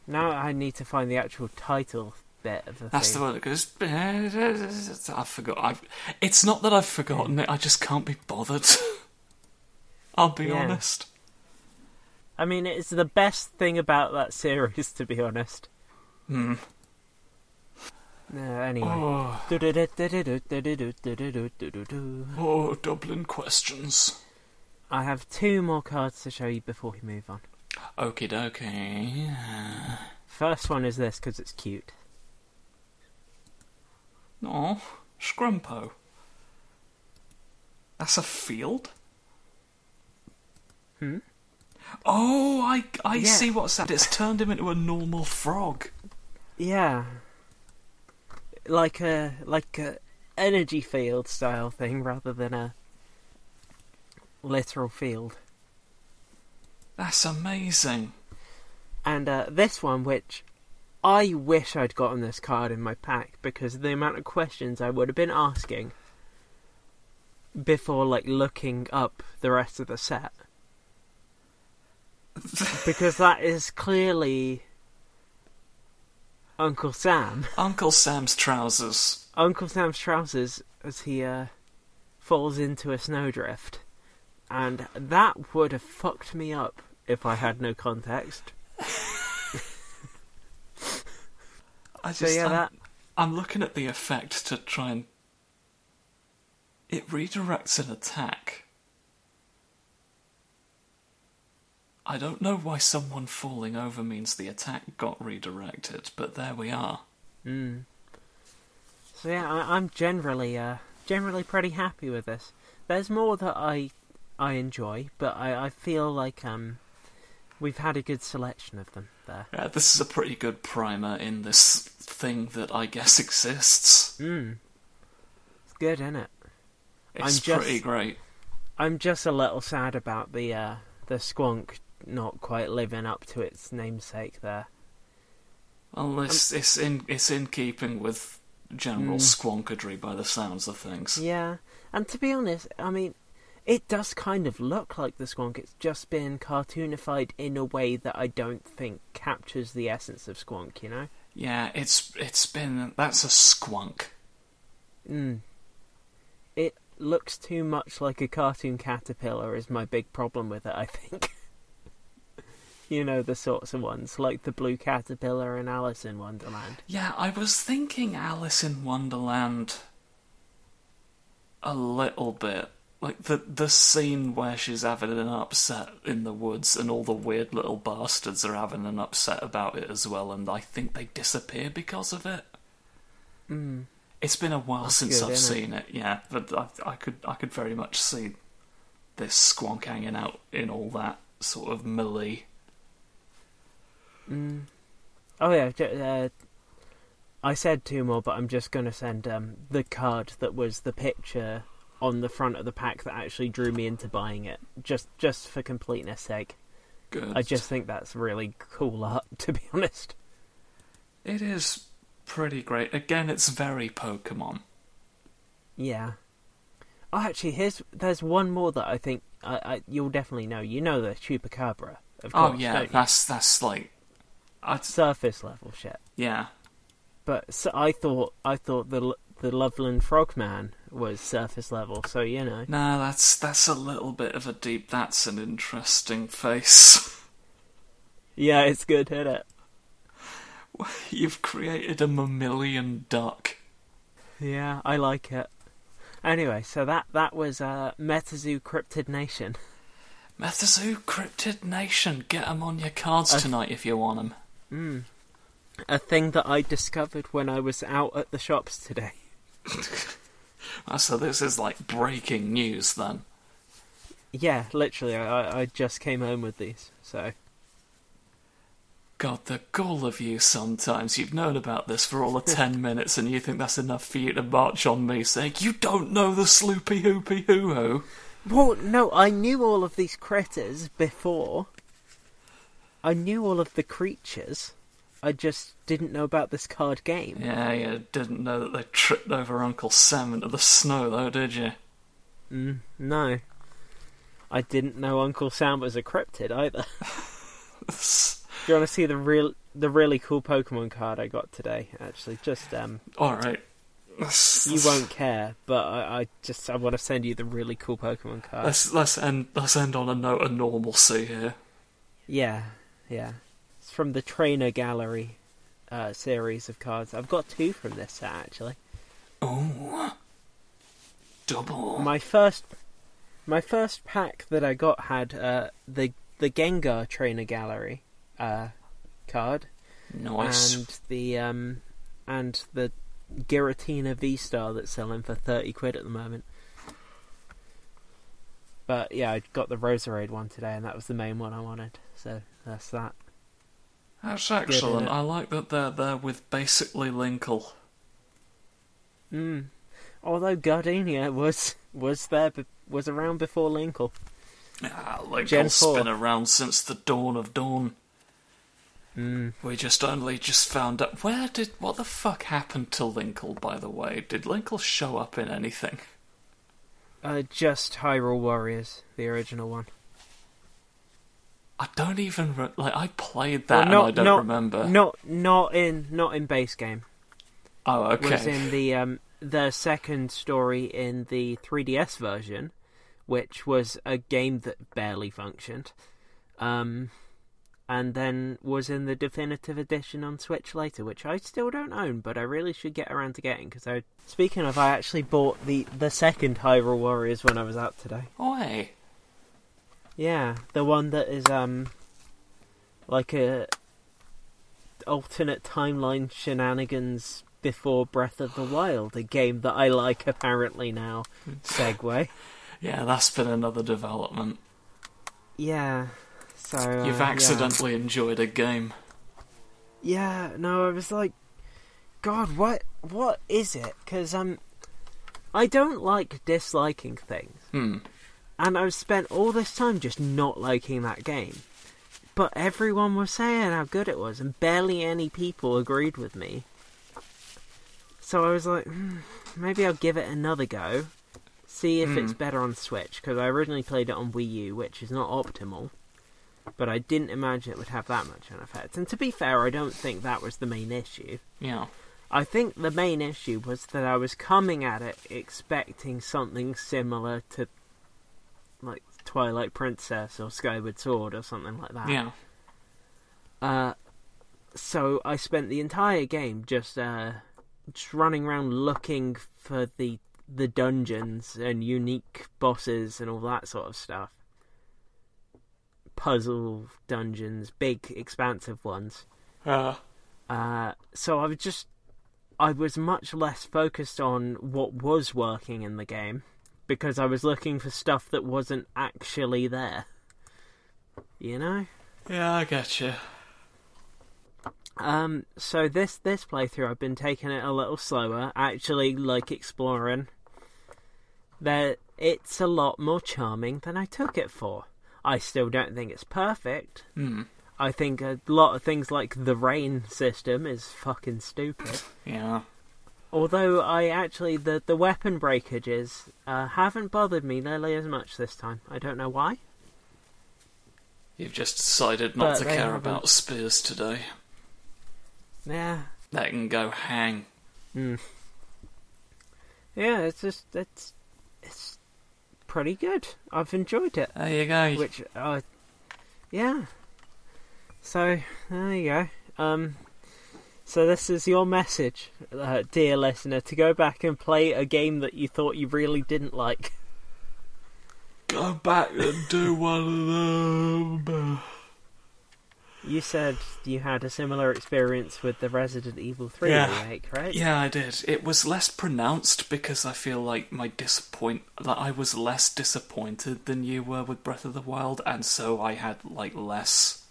S3: Now I need to find the actual title bit of the
S1: That's
S3: theme.
S1: the one that goes. I forgot. I've, it's not that I've forgotten it. I just can't be bothered. I'll be
S3: Yeah.
S1: honest.
S3: I mean, it's the best thing about that series, to be honest.
S1: Hmm.
S3: Uh, anyway.
S1: Oh, oh, Dublin questions.
S3: I have two more cards to show you before we move on.
S1: Okie dokie.
S3: First one is this because it's cute.
S1: Oh, Scrumpo. That's a field?
S3: Hmm?
S1: Oh, I I
S3: Yeah.
S1: see what's that. It's turned him into a normal frog.
S3: Yeah, like a like a energy field style thing rather than a literal field.
S1: That's amazing.
S3: And uh, this one, which I wish I'd gotten this card in my pack because the amount of questions I would have been asking before, like looking up the rest of the set. because that is clearly Uncle Sam.
S1: Uncle Sam's trousers.
S3: Uncle Sam's trousers as he uh, falls into a snowdrift. And that would have fucked me up if I had no context.
S1: I just, So
S3: yeah,
S1: I'm,
S3: that
S1: I'm looking at the effect to try and it redirects an attack. I don't know why someone falling over means the attack got redirected, but there we are.
S3: Mm. So yeah, I, I'm generally uh, generally pretty happy with this. There's more that I I enjoy, but I, I feel like um we've had a good selection of them there.
S1: Yeah, this is a pretty good primer in this thing that I guess exists.
S3: Mm. It's good, isn't it?
S1: It's
S3: I'm just-
S1: pretty great.
S3: I'm just a little sad about the uh, the squonk not quite living up to its namesake there.
S1: Well, it's, it's in it's in keeping with general
S3: Mm.
S1: by the sounds of things.
S3: Yeah, and to be honest, I mean, it does kind of look like the squonk. It's just been cartoonified in a way that I don't think captures the essence of squonk. You know?
S1: Yeah, it's it's been that's a squunk.
S3: Mm. It looks too much like a cartoon caterpillar. Is my big problem with it. I think. you know the sorts of ones like the blue caterpillar and Alice in Wonderland.
S1: Yeah, I was thinking Alice in Wonderland a little bit. Like the the scene where she's having an upset in the woods and all the weird little bastards are having an upset about it as well, and I think they disappear because of it.
S3: Mm.
S1: It's been a while
S3: That's
S1: since
S3: good,
S1: I've
S3: isn't it?
S1: seen it, yeah, but I, I could I could very much see this squonk hanging out in all that sort of melee.
S3: Mm. Oh yeah, uh, I said two more, but I'm just gonna send um, the card that was the picture on the front of the pack that actually drew me into buying it, just just for completeness sake.
S1: Good.
S3: I just think that's really cool art, to be honest.
S1: it is pretty great. Again, it's very Pokemon.
S3: Yeah. Oh, actually, here's there's one more that I think I, I you'll definitely know. You know the Chupacabra, of course.
S1: Oh yeah, that's that's like, I'd,
S3: surface level shit.
S1: yeah.
S3: But so I thought I thought the the Loveland Frogman was surface level, so you know.
S1: No, that's that's a little bit of a deep. That's an interesting face.
S3: Yeah, it's good, isn't it?
S1: You've created a mammalian duck.
S3: Yeah, I like it. Anyway, so that that was uh, MetaZoo Cryptid Nation.
S1: MetaZoo Cryptid Nation, get them on your cards
S3: I-
S1: tonight if you want 'em.
S3: Mm. A thing that I discovered when I was out at the shops today.
S1: Ah, so this is like breaking news then.
S3: Yeah, literally, I, I- I just came home with these. So
S1: God, the gall of you sometimes. You've known about this for all of ten minutes and you think that's enough for you to march on me saying, You don't know the Sloopy Hoopy Hoo Hoo.
S3: Well, no, I knew all of these critters before. I knew all of the creatures. I just didn't know about this card game.
S1: Yeah, you didn't know that they tripped over Uncle Sam into the snow though, did you?
S3: Mm, no. I didn't know Uncle Sam was a cryptid either. Do you want to see the real, the really cool Pokemon card I got today? Actually, just um,
S1: Alright.
S3: you won't care, but I, I just I want to send you the really cool Pokemon card.
S1: Let's let's end let's end on a note of normalcy here.
S3: Yeah, yeah. It's from the Trainer Gallery uh, series of cards. I've got two from this set actually.
S1: Oh, double.
S3: My first, my first pack that I got had uh, the the Gengar Trainer Gallery uh, card
S1: nice.
S3: and the um and the Giratina V Star that's selling for thirty quid at the moment. But yeah, I got the Roserade one today, and that was the main one I wanted. So that's that.
S1: That's excellent. I like that they're there with basically Linkle.
S3: Mm. Although Gardenia was was there was around before Linkle.
S1: Ah, Linkle's
S3: 4.
S1: been around since the dawn of dawn.
S3: Mm.
S1: We just only just found out where did what the fuck happened to Linkle, by the way? Did Linkle show up in anything?
S3: Uh, just Hyrule Warriors, the original one.
S1: I don't even re- like. I played that
S3: Well,
S1: and I don't
S3: not,
S1: remember.
S3: Not not in not in base game.
S1: oh, okay.
S3: Was in the um the second story in the 3DS version, which was a game that barely functioned. Um, and then was in the definitive edition on Switch later, which I still don't own, but I really should get around to getting. Because I, speaking of, I actually bought the the second Hyrule Warriors when I was out today.
S1: Oi.
S3: Yeah, the one that is um like a alternate timeline shenanigans before Breath of the Wild, a game that I like apparently now. Segue.
S1: Yeah, that's been another development.
S3: Yeah. So uh,
S1: You've
S3: yeah.
S1: accidentally enjoyed a game.
S3: Yeah, no, I was like, God, what, what is it? Because um, I don't like disliking things,
S1: Hmm.
S3: And I've spent all this time just not liking that game. But everyone was saying how good it was, and barely any people agreed with me. So I was like, hmm, maybe I'll give it another go, see if it's
S1: Hmm.
S3: better on Switch. Because I originally played it on Wii U, which is not optimal. But I didn't imagine it would have that much of an effect. And to be fair, I don't think that was the main issue.
S1: Yeah.
S3: I think the main issue was that I was coming at it expecting something similar to, like, Twilight Princess or Skyward Sword or something like that.
S1: Yeah.
S3: Uh, so I spent the entire game just uh, just running around looking for the the dungeons and unique bosses and all that sort of stuff. Puzzle dungeons, big expansive ones.
S1: Uh,
S3: Uh, so I was just, I was much less focused on what was working in the game because I was looking for stuff that wasn't actually there. You know.
S1: yeah, I you.
S3: Um. So this this playthrough, I've been taking it a little slower. Actually, like exploring. That it's a lot more charming than I took it for. I still don't think it's perfect.
S1: Hmm.
S3: I think a lot of things like the rain system is fucking stupid.
S1: Yeah.
S3: Although I actually the the weapon breakages uh, haven't bothered me nearly as much this time. I don't know why.
S1: You've just decided not
S3: But
S1: to care
S3: haven't.
S1: about spears today.
S3: Yeah,
S1: That can go hang.
S3: yeah. It's just it's it's pretty good. I've enjoyed it.
S1: There you go.
S3: Which uh, yeah. So there you go. Um. So this is your message, uh, dear listener, to go back and play a game that you thought you really didn't like.
S1: Go back and do one of them.
S3: You said you had a similar experience with the Resident Evil 3
S1: Yeah.
S3: remake, right?
S1: Yeah, I did. It was less pronounced because I feel like my disappoint that I was less disappointed than you were with Breath of the Wild, and so I had like less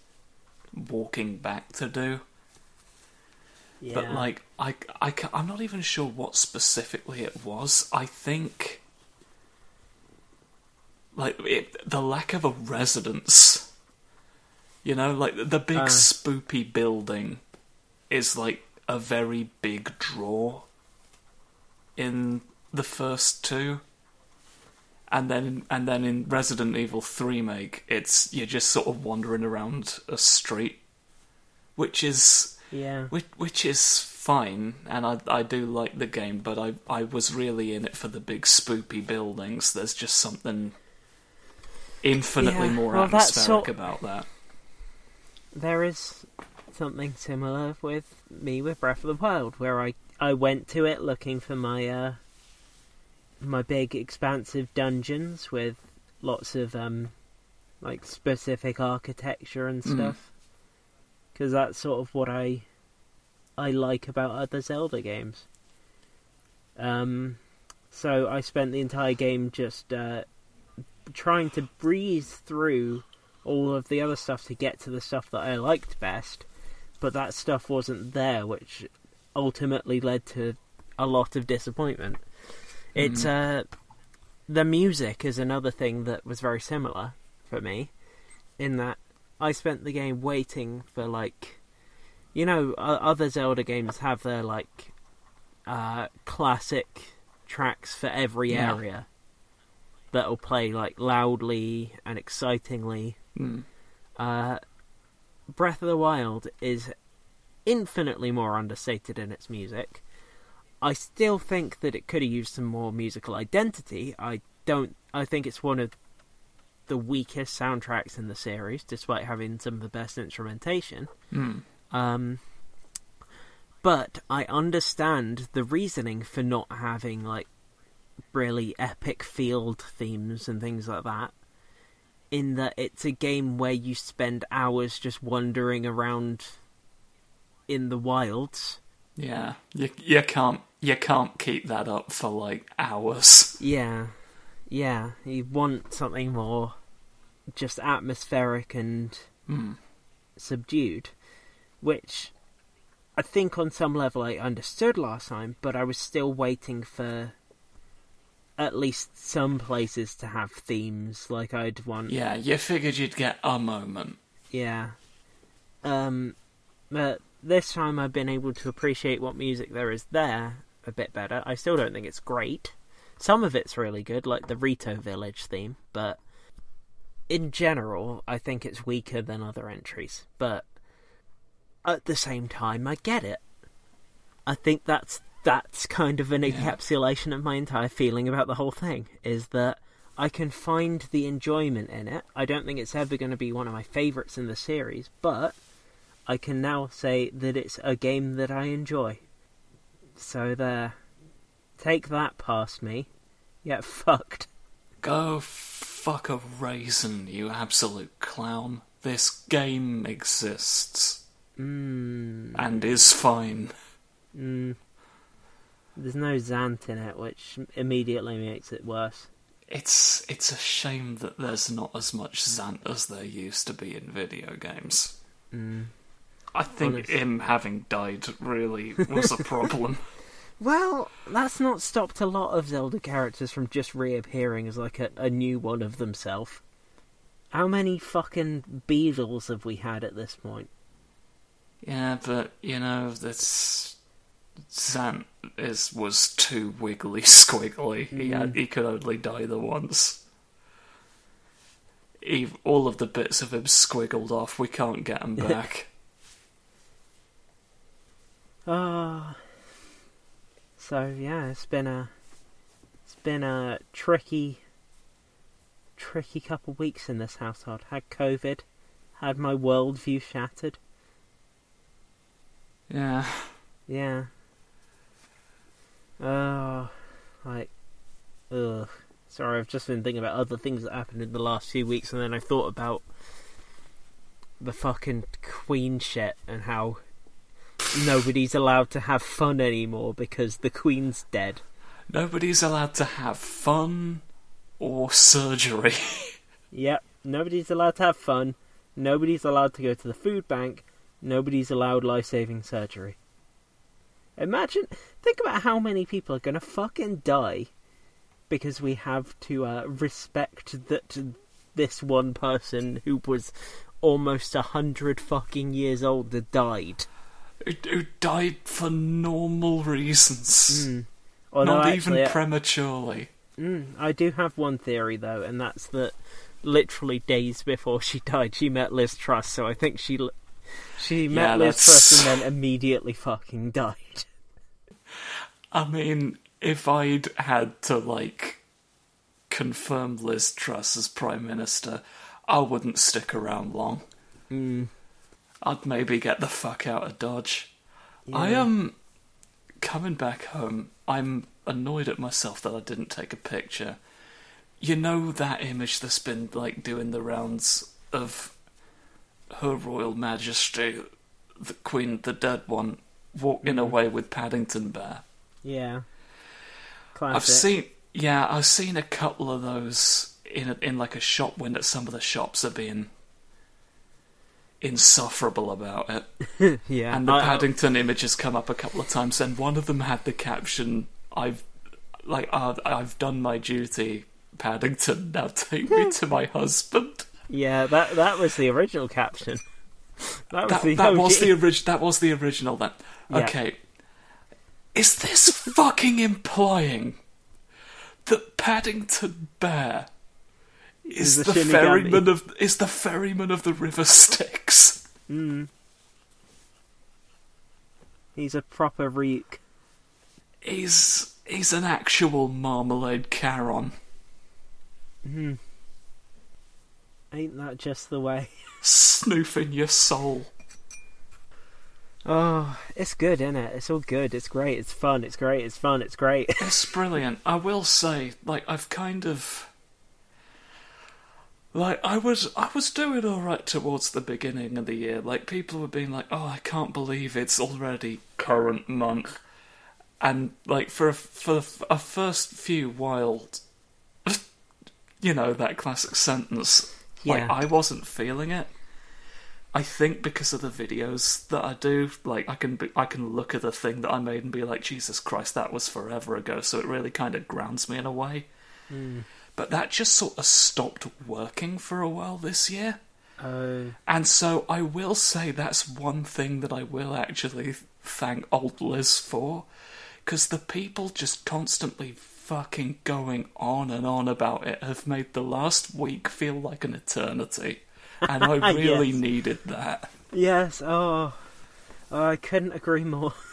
S1: walking back to do.
S3: Yeah.
S1: But like, I, I, I'm not even sure what specifically it was. I think, like, it, the lack of a residence. You know, like the big
S3: Uh.
S1: spoopy building is like a very big draw in the first two. And then, and then in Resident Evil Three, make it's you're just sort of wandering around a street, which is
S3: yeah.
S1: which, which is fine, and I I do like the game, but I I was really in it for the big spoopy buildings. There's just something infinitely
S3: Yeah,
S1: more
S3: well,
S1: atmospheric
S3: sort-
S1: about that.
S3: There is something similar with me with Breath of the Wild, where I, I went to it looking for my uh, my big expansive dungeons with lots of um like specific architecture and
S1: Mm.
S3: stuff. Because that's sort of what I I like about other Zelda games. Um, so I spent the entire game just uh, trying to breeze through all of the other stuff to get to the stuff that I liked best, but that stuff wasn't there, which ultimately led to a lot of disappointment. It's uh, the music is another thing that was very similar for me, in that I spent the game waiting for like, you know, other Zelda games have their like uh, classic tracks for every
S1: Yeah.
S3: area that'll play like loudly and excitingly
S1: Mm.
S3: uh, Breath of the Wild is infinitely more understated in its music. I still think that it could have used some more musical identity. I don't. I think it's one of the weakest soundtracks in the series, despite having some of the best instrumentation.
S1: Mm.
S3: Um, but I understand the reasoning for not having like really epic field themes and things like that. In that it's a game where you spend hours just wandering around in the wilds.
S1: Yeah, you you can't you can't keep that up for like hours.
S3: Yeah, yeah, you want something more just atmospheric and
S1: Hmm.
S3: subdued, which I think on some level I understood last time, but I was still waiting for at least some places to have themes like I'd want.
S1: Yeah, you figured you'd get a moment.
S3: Yeah. Um, but this time I've been able to appreciate what music there is there a bit better. I still don't think it's great. Some of it's really good, like the Rito Village theme, but in general, I think it's weaker than other entries. But at the same time, I get it. I think that's that's kind of an
S1: Yeah.
S3: encapsulation of my entire feeling about the whole thing. Is that I can find the enjoyment in it. I don't think it's ever going to be one of my favourites in the series, but I can now say that it's a game that I enjoy. So there. Take that past me. Get fucked.
S1: Go fuck a raisin, you absolute clown. This game exists
S3: Mmm.
S1: and is fine.
S3: Mm. There's no Zant in it, which immediately makes it worse.
S1: It's it's a shame that there's not as much Zant as there used to be in video games.
S3: Mm.
S1: I think him having died really was a problem.
S3: Well, that's not stopped a lot of Zelda characters from just reappearing as like a, a new one of themselves. How many fucking Beatles have we had at this point?
S1: yeah, but you know that's Zant is was too wiggly squiggly. He had, he could only die the once. He, all of the bits of him squiggled off. We can't get him back.
S3: Ah. So yeah, it's been a it's been a tricky tricky couple weeks in this household. Had COVID, had my worldview shattered.
S1: yeah.
S3: Yeah. Oh, like, ugh. Sorry, I've just been thinking about other things that happened in the last few weeks, and then I thought about the fucking Queen shit and how nobody's allowed to have fun anymore because the Queen's dead.
S1: Nobody's allowed to have fun or surgery.
S3: Yep, nobody's allowed to have fun. Nobody's allowed to go to the food bank. Nobody's allowed life saving surgery. Imagine, think about how many people are gonna fucking die because we have to uh, respect that this one person who was almost a hundred fucking years old that died.
S1: Who, who died for normal reasons.
S3: Mm. Although
S1: Not
S3: actually,
S1: even prematurely.
S3: Mm, I do have one theory though, and that's that literally days before she died, she met Liz Truss. So I think she she met
S1: Yeah,
S3: Liz Truss and then immediately fucking died.
S1: I mean, if I'd had to, like, confirm Liz Truss as Prime Minister, I wouldn't stick around long.
S3: Mm,
S1: I'd maybe get the fuck out of Dodge. I
S3: yeah.
S1: am coming back home. I'm annoyed at myself that I didn't take a picture. You know that image that's been like doing the rounds of Her Royal Majesty, the Queen, the dead one, walking mm. away with Paddington Bear.
S3: yeah. Classic.
S1: I've seen, yeah, I've seen a couple of those in a, in like a shop window. Some of the shops are being insufferable about it.
S3: yeah,
S1: And the Paddington images come up a couple of times, and one of them had the caption, "I've like uh, I've done my duty, Paddington. Now take me to my husband."
S3: yeah, that that was the original caption. That was
S1: That,
S3: the
S1: that was the orig- That was the original. Then,
S3: Yeah.
S1: okay, is this fucking implying that Paddington Bear is
S3: Is
S1: the,
S3: the
S1: ferryman of is the ferryman of the River Styx?
S3: Mm. He's a proper reek.
S1: He's he's an actual marmalade Charon.
S3: Mm. Ain't that just the way?
S1: snoofing your soul.
S3: Oh, it's good, isn't it? It's all good. It's great. It's fun. It's great. It's fun. It's great.
S1: It's brilliant. I will say, like I've kind of like I was I was doing all right towards the beginning of the year. Like people were being like, "Oh, I can't believe it's already current month," and like for a, for a first few wild you know, that classic sentence. Like,
S3: Yeah.
S1: I wasn't feeling it. I think because of the videos that I do, like I can be, I can look at the thing that I made and be like, Jesus Christ, that was forever ago. So it really kind of grounds me in a way. Hmm. But that just sort of stopped working for a while this year.
S3: Oh,
S1: And so I will say that's one thing that I will actually thank old Liz for. Because the people just constantly fucking going on and on about it have made the last week feel like an eternity. And I really
S3: Yes.
S1: needed that.
S3: yes. Oh, I couldn't agree more.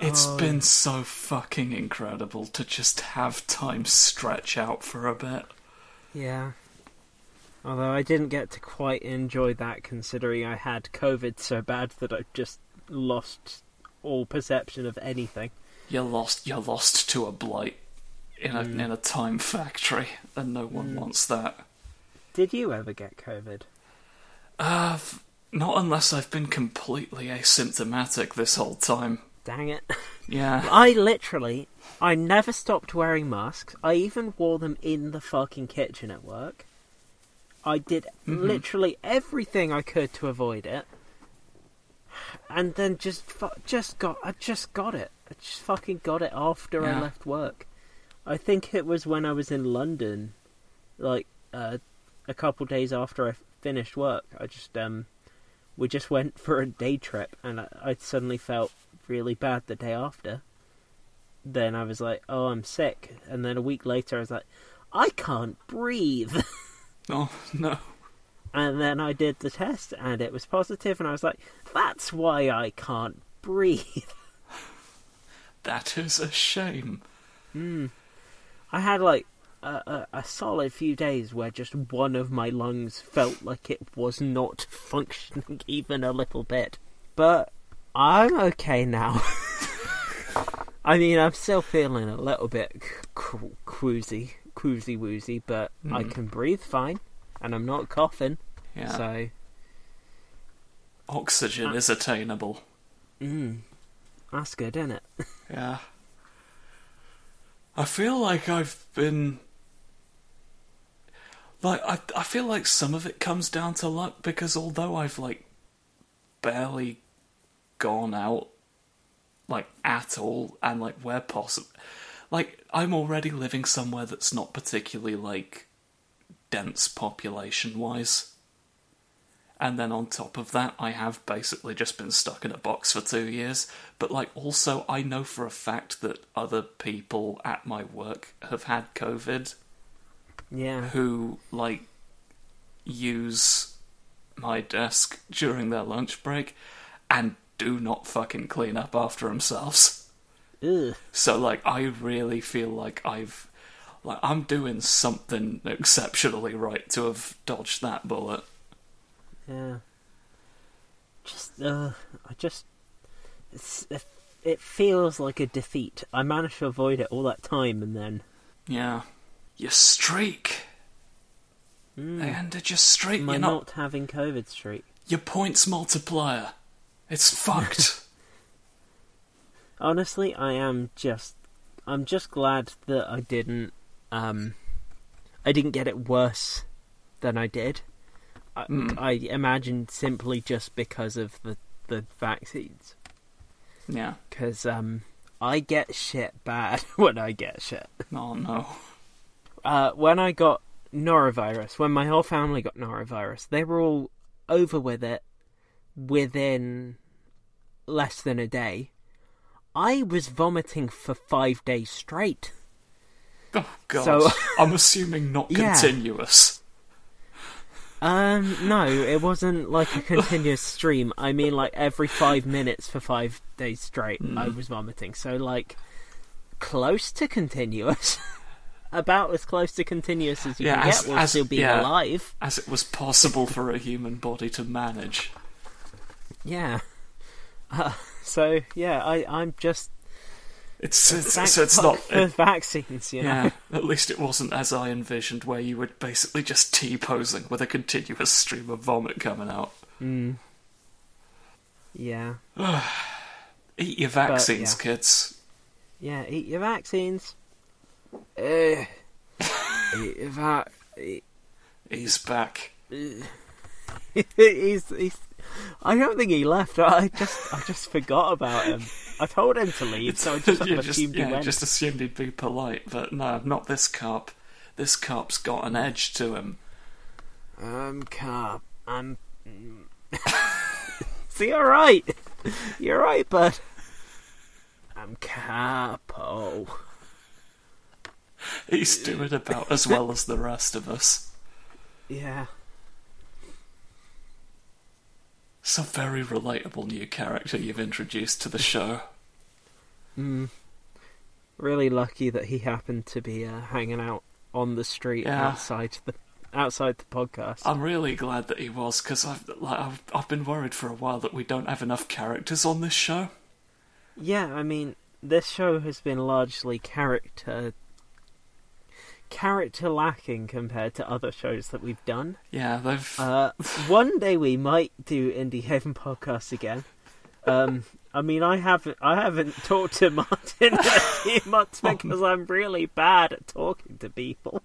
S1: It's
S3: Oh.
S1: been so fucking incredible to just have time stretch out for a bit.
S3: Yeah. Although I didn't get to quite enjoy that considering I had COVID so bad that I just lost all perception of anything.
S1: You're lost. You're lost to a blight in a
S3: Mm.
S1: in a time factory, and no one wants that.
S3: Did you ever get COVID?
S1: Uh, not unless I've been completely asymptomatic this whole time.
S3: Dang it.
S1: Yeah.
S3: I literally, I never stopped wearing masks. I even wore them in the fucking kitchen at work. I did literally everything I could to avoid it. And then just just got I just got it. I just fucking got it after I left work. I think it was when I was in London like uh, a couple days after I finished work. I just um we just went for a day trip and I, I suddenly felt really bad the day after. Then I was like, "Oh, I'm sick." And then a week later I was like, "I can't breathe."
S1: Oh no.
S3: And then I did the test and it was positive and I was like, "That's why I can't breathe."
S1: That is a shame. Hmm.
S3: I had like a, a, a solid few days where just one of my lungs felt like it was not functioning even a little bit. But I'm okay now. I mean, I'm still feeling a little bit qu- quoozy, quoozy woozy, but I
S1: Mm.
S3: can breathe fine, and I'm not coughing.
S1: Yeah.
S3: So,
S1: Oxygen is attainable.
S3: mm, that's good, isn't it?
S1: Yeah. I feel like I've been. Like, I, I feel like some of it comes down to luck because although I've, like, barely gone out, like, at all, and, like, where possible. Like, I'm already living somewhere that's not particularly, like, dense population wise. And then on top of that, I have basically just been stuck in a box for two years. But, like, also, I know for a fact that other people at my work have had COVID
S3: Yeah.
S1: who, like, use my desk during their lunch break and do not fucking clean up after themselves.
S3: Ugh.
S1: So, like, I really feel like I've. Like, I'm doing something exceptionally right to have dodged that bullet.
S3: Yeah. Just, uh, I just, it's, it, it feels like a defeat. I managed to avoid it all that time, and then,
S1: Yeah. Your streak.
S3: mm,
S1: They ended your streak.
S3: my
S1: You're not.
S3: not having COVID streak.
S1: Your points multiplier. It's fucked.
S3: Honestly, I am just, I'm just glad that I didn't, um, I didn't get it worse than I did. I,
S1: Mm.
S3: I imagine simply just because of the the vaccines.
S1: yeah.
S3: Because um, I get shit bad when I get shit.
S1: Oh no.
S3: uh, when I got norovirus, when my whole family got norovirus, they were all over with it within less than a day. I was vomiting for five days straight.
S1: Oh god.
S3: So-
S1: I'm assuming not
S3: Yeah.
S1: continuous.
S3: Um, no, it wasn't like a continuous stream. I mean, like every five minutes for five days straight, I was vomiting. So, like, close to continuous. About as close to continuous as you
S1: Yeah,
S3: can
S1: as-
S3: get while
S1: as-
S3: still being
S1: yeah.
S3: alive.
S1: As it was possible for a human body to manage.
S3: Yeah. Uh, so yeah, I I'm just
S1: It's, it's
S3: thank
S1: so it's not.
S3: for vaccines, you know.
S1: yeah, at least it wasn't as I envisioned, where you were basically just T posing with a continuous stream of vomit coming out.
S3: Mm. Yeah,
S1: Eat your vaccines,
S3: yeah.
S1: kids.
S3: yeah. Eat your vaccines. Uh, that
S1: He's back.
S3: he's he's. I don't think he left. I just I just forgot about him. I told him to leave, so I just assumed
S1: just,
S3: he
S1: yeah,
S3: went.
S1: just assumed he'd be polite, but no, not this cop. This cop's got an edge to him.
S3: Um, car. I'm. See, you're right. You're right, bud. I'm Carpo.
S1: He's doing about as well as the rest of us.
S3: Yeah.
S1: It's a very relatable new character you've introduced to the show.
S3: Mm. Really lucky that he happened to be uh, hanging out on the street
S1: Yeah.
S3: outside the outside the podcast.
S1: I'm really glad that he was because I've like I've, I've been worried for a while that we don't have enough characters on this show.
S3: Yeah, I mean, this show has been largely character character lacking compared to other shows that we've done.
S1: Yeah, they've
S3: Uh, one day we might do Indie Haven podcast again. Um, I mean, I haven't I haven't talked to Martin in a few months because I'm really bad at talking to people.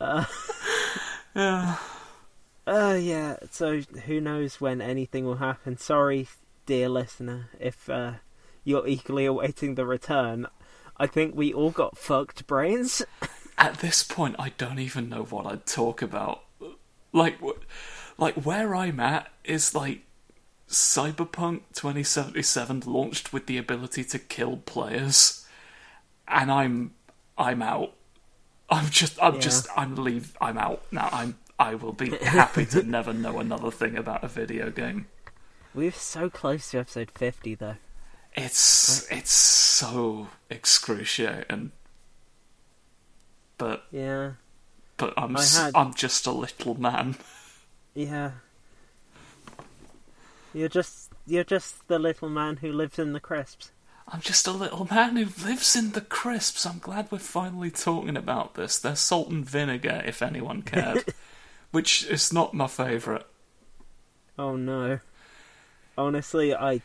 S1: yeah.
S3: Uh, yeah. So who knows when anything will happen? Sorry, dear listener, if uh, you're eagerly awaiting the return. I think we all got fucked brains.
S1: At this point, I don't even know what I'd talk about. Like, like where I'm at is like Cyberpunk 2077 launched with the ability to kill players, and I'm I'm out. I'm just I'm
S3: Yeah.
S1: just I'm leave I'm out now. I'm I will be happy to never know another thing about a video game.
S3: We're so close to episode fifty, though.
S1: It's it's so excruciating. But
S3: Yeah,
S1: but I'm
S3: had-
S1: I'm just a little man.
S3: yeah. You're just you're just the little man who lives in the crisps.
S1: I'm just a little man who lives in the crisps. I'm glad we're finally talking about this. They're salt and vinegar, if anyone cared. Which is not my favourite.
S3: Oh no. Honestly, I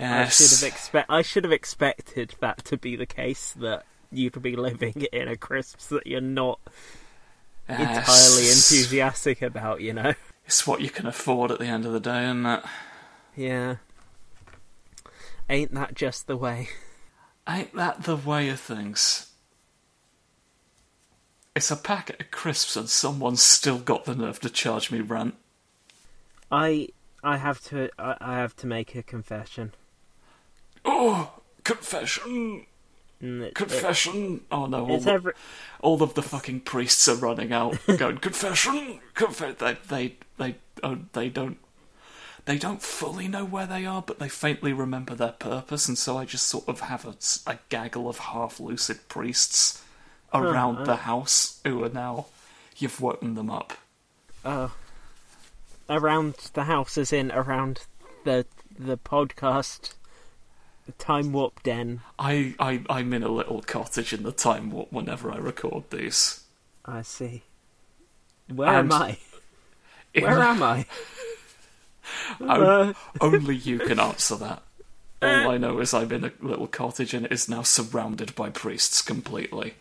S3: I should have expect I should have expected that to be the case that you'd be living in a crisps that you're not entirely enthusiastic about, you know.
S1: It's what you can afford at the end of the day, isn't it?
S3: Yeah. Ain't that just the way?
S1: Ain't that the way of things? It's a packet of crisps and someone's still got the nerve to charge me rent.
S3: I I have to I, I have to make a confession.
S1: Oh, confession,
S3: Mm, it-
S1: confession. oh no, all the,
S3: every
S1: all of the fucking priests are running out, going confession, confession. They they they oh, they don't they don't fully know where they are, but they faintly remember their purpose, and so I just sort of have a gaggle of half lucid priests around
S3: uh.
S1: the house who are now you've woken them up.
S3: oh around the house as in around the the podcast time warp den.
S1: I, I I'm in a little cottage in the time warp whenever I record these.
S3: I see. Where am I? Where am I?
S1: O-
S3: Uh,
S1: only you can answer that. All I know is I'm in a little cottage and it is now surrounded by priests completely.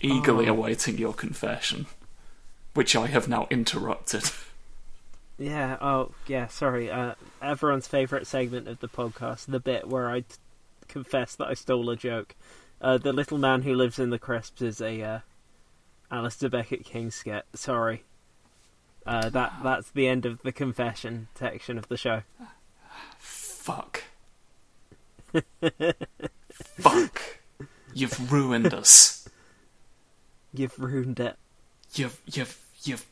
S1: Eagerly
S3: Oh.
S1: awaiting your confession, which I have now interrupted.
S3: Yeah, oh, yeah, sorry. Uh, everyone's favourite segment of the podcast, the bit where I t- confess that I stole a joke. Uh, the little man who lives in the crisps is a uh, Alasdair Beckett-King skit. Sorry. Uh, that That's the end of the confession section of the show.
S1: Fuck. Fuck. You've ruined us.
S3: You've ruined it.
S1: You've, you've, you've.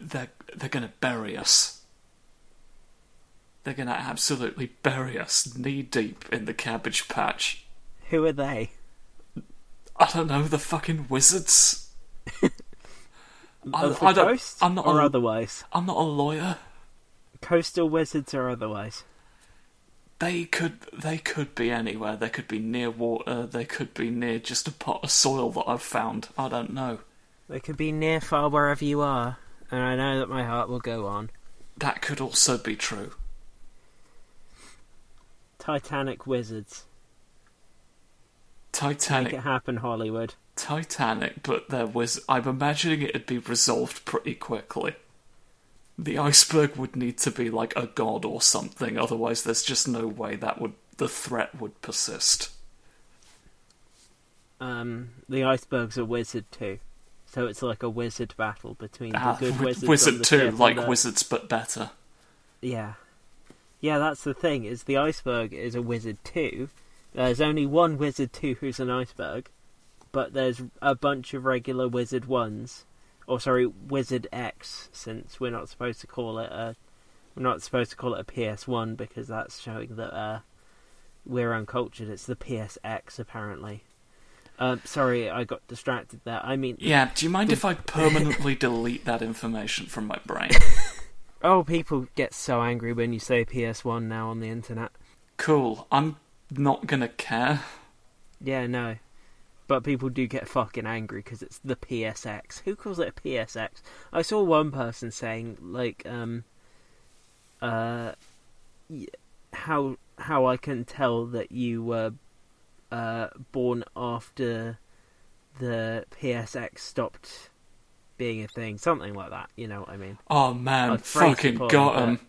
S1: They're, they're gonna bury us. They're gonna absolutely bury us knee deep in the cabbage patch.
S3: Who are they?
S1: I don't know, the fucking wizards. I,
S3: the
S1: I don't, I'm not
S3: or
S1: a,
S3: otherwise?
S1: I'm not a lawyer.
S3: Coastal wizards or otherwise?
S1: They could they could be anywhere. They could be near water. They could be near just a pot of soil that I've found. I don't know.
S3: They could be near far wherever you are, and I know that my heart will go on.
S1: That could also be true.
S3: Titanic wizards. Make
S1: Titanic,
S3: it happen, Hollywood.
S1: Titanic, but there was. I'm imagining it'd be resolved pretty quickly. The iceberg would need to be like a god or something, otherwise, there's just no way that would the threat would persist.
S3: Um, the iceberg's a wizard too, so it's like a wizard battle between
S1: Ah,
S3: the good
S1: wi-
S3: wizards
S1: Wizard
S3: the
S1: too,
S3: ship and
S1: like
S3: the-
S1: wizards but better.
S3: Yeah. Yeah, that's the thing, is the iceberg is a wizard too. There's only one wizard two who's an iceberg, but there's a bunch of regular wizard ones. Or sorry, wizard X, since we're not supposed to call it a we're not supposed to call it a PS one because that's showing that uh we're uncultured. It's the PSX apparently. Um, sorry, I got distracted there. I mean,
S1: Yeah, do you mind if I permanently delete that information from my brain?
S3: oh, people get so angry when you say PS1 now on the internet.
S1: Cool. I'm not gonna care.
S3: Yeah, no. But people do get fucking angry because it's the PSX. Who calls it a PSX? I saw one person saying like, um, uh, how how I can tell that you were uh born after the PSX stopped being a thing, something like that. You know what I mean?
S1: Oh man,
S3: it
S1: fucking got him.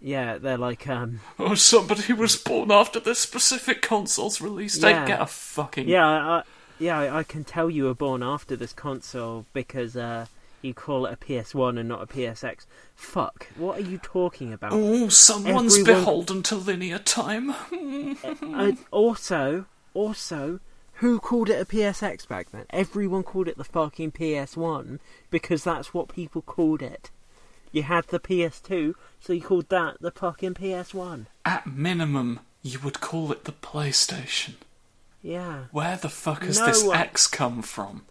S3: Yeah, they're like, um,
S1: Oh, somebody was born after this specific console's release date.
S3: Yeah.
S1: Get a fucking
S3: yeah, I, yeah, I I can tell you were born after this console because uh, you call it a PS1 and not a PSX. Fuck, what are you talking about?
S1: Oh, someone's
S3: Everyone-
S1: beholden to linear time.
S3: Uh, and also, also, who called it a PSX back then? Everyone called it the fucking PS1 because that's what people called it. You had the PS2, so you called that the fucking PS1.
S1: At minimum, you would call it the PlayStation.
S3: Yeah,
S1: Where the fuck has
S3: No
S1: this
S3: one-
S1: X come from?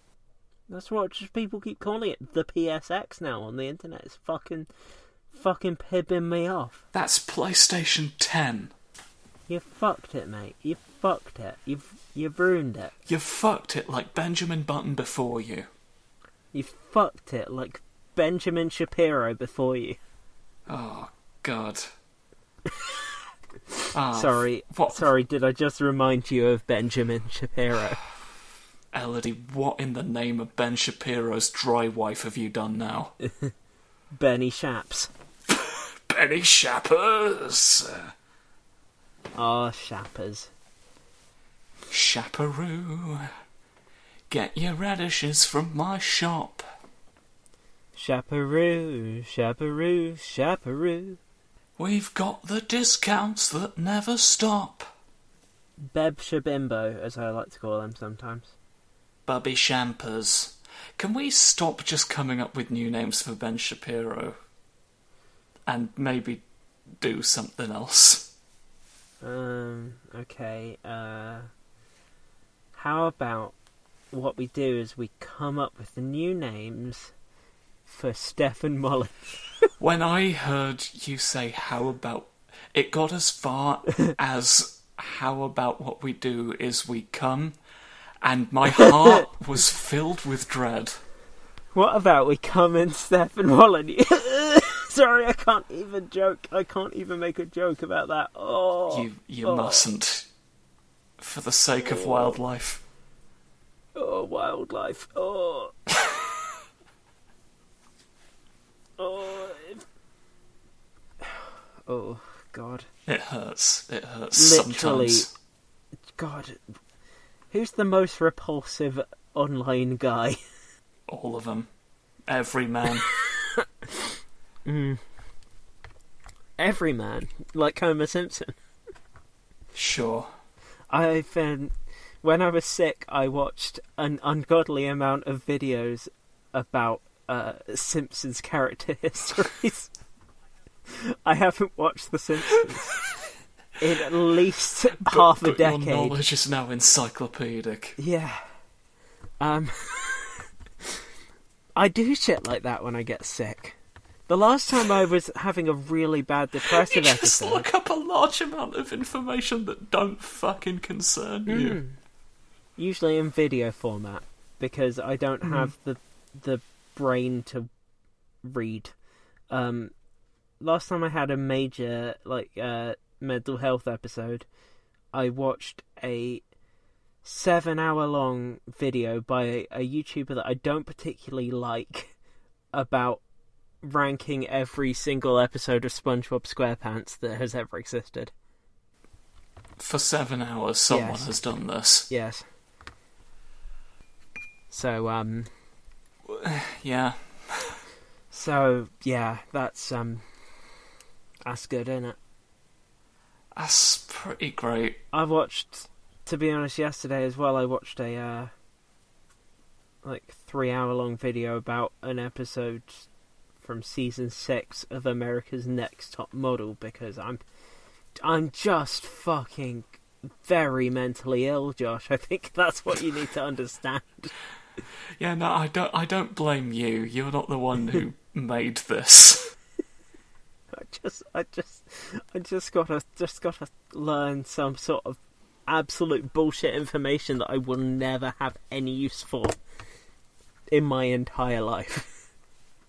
S3: That's what just people keep calling it the PSX now on the internet. It's fucking, fucking pibbing me off.
S1: That's PlayStation 10.
S3: You fucked it, mate. You fucked it. You've you've ruined it.
S1: You fucked it like Benjamin Button before you.
S3: You fucked it like Benjamin Shapiro before you.
S1: Oh, God. Ah,
S3: Sorry,
S1: what-
S3: sorry. Did I just remind you of Benjamin Shapiro?
S1: Elodie, what in the name of Ben Shapiro's dry wife have you done now?
S3: Benny Shaps.
S1: Benny Shappers!
S3: Ah, Shappers.
S1: Chaperoo. Get your radishes from my shop.
S3: Chaperoo, Chaperoo, Chaperoo.
S1: We've got the discounts that never stop.
S3: Beb Shabimbo, as I like to call them sometimes.
S1: Bubby Shampers. Can we stop just coming up with new names for Ben Shapiro? And maybe do something else?
S3: Um, okay, uh. How about what we do is we come up with the new names for Stefan Molyneux.
S1: When I heard you say, how about. It got as far as, how about what we do is we come, and my heart was filled with dread.
S3: What about we come in Stefan Molyneux? Sorry, I can't even joke. I can't even make a joke about that. Oh,
S1: You, you
S3: oh.
S1: mustn't. For the sake of wildlife.
S3: oh, wildlife. Oh, oh, oh, God,
S1: It hurts. It hurts
S3: Literally.
S1: sometimes.
S3: God. Who's the most repulsive online guy?
S1: All of them. Every man.
S3: Every man, like Homer Simpson.
S1: sure.
S3: I've um, when I was sick, I watched an ungodly amount of videos about uh, Simpsons character histories. I haven't watched The Simpsons in at least half a
S1: but Your
S3: decade.
S1: knowledge is now encyclopedic.
S3: Yeah. Um. I do shit like that when I get sick. The last time I was having a really bad depressive You
S1: just
S3: episode.
S1: look up a large amount of information that don't fucking concern
S3: Hmm.
S1: you.
S3: usually in video format because I don't have the the brain to read. Um, last time I had a major like uh, mental health episode, I watched a seven hour long video by a, YouTuber that I don't particularly like about ranking every single episode of SpongeBob SquarePants that has ever existed.
S1: For seven hours, someone
S3: Yes.
S1: has done this.
S3: Yes. So um
S1: Yeah.
S3: so yeah, that's um that's good, isn't it?
S1: That's pretty great.
S3: I watched to be honest yesterday as well, I watched a uh like three hour long video about an episode from season six of America's Next Top Model because I'm I'm just fucking very mentally ill, Josh. I think that's what you need to understand.
S1: Yeah, no, I don't. I don't blame you. You're not the one who made this.
S3: I just I just I just gotta just gotta learn some sort of absolute bullshit information that I will never have any use for in my entire life.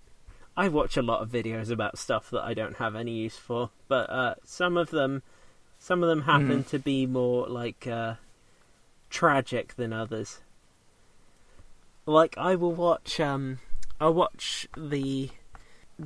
S3: I watch a lot of videos about stuff that I don't have any use for, but uh, some of them some of them happen to be more like uh, tragic than others. Like I will watch um I'll watch the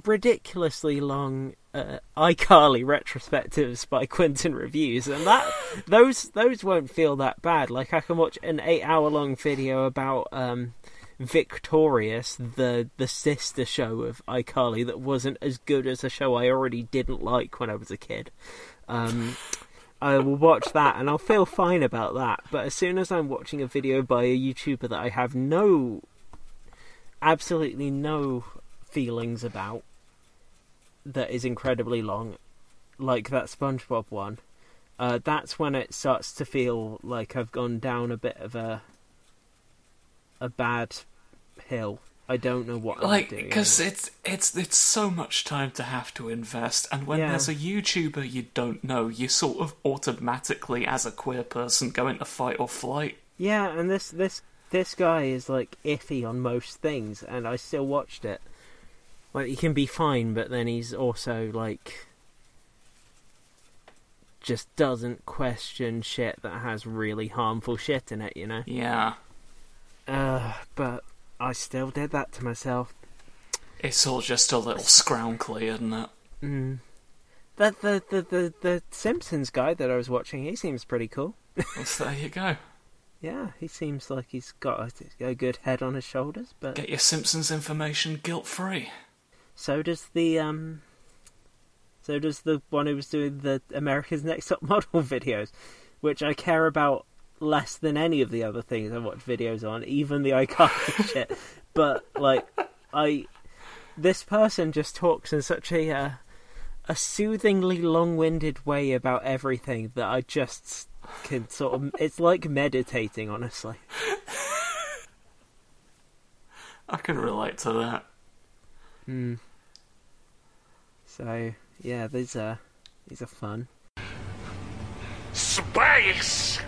S3: ridiculously long uh, iCarly retrospectives by Quinton Reviews, and that those those won't feel that bad. Like I can watch an eight-hour long video about um, Victorious, the the sister show of iCarly that wasn't as good as a show I already didn't like when I was a kid. Um, I will watch that and I'll feel fine about that. But as soon as I'm watching a video by a YouTuber that I have no, absolutely no feelings about, that is incredibly long, like that SpongeBob one, uh, that's when it starts to feel like I've gone down a bit of a a bad hill. I don't know what
S1: like because it's it's it's so much time to have to invest and when
S3: Yeah.
S1: there's a youtuber you don't know you sort of automatically as a queer person go into fight or flight
S3: Yeah, and this this this guy is like iffy on most things, and I still watched it. Like he can be fine, but then he's also like just doesn't question shit that has really harmful shit in it, you know.
S1: yeah
S3: Uh, but I still did that to myself.
S1: it's all just a little scroungly isn't it
S3: Mm. The, the the the the Simpsons guy that I was watching, he seems pretty cool.
S1: well, there you go
S3: Yeah, he seems like he's got a, a good head on his shoulders, but
S1: get your simpsons information guilt free
S3: So does the um. So does the one who was doing the America's Next Top Model videos, which I care about less than any of the other things I watch videos on, even the iCarly shit. But like, I this person just talks in such a uh, a soothingly long-winded way about everything that I just can sort of. It's like meditating, honestly.
S1: i can relate to that
S3: Hmm. So yeah, these are these are fun.
S2: Space!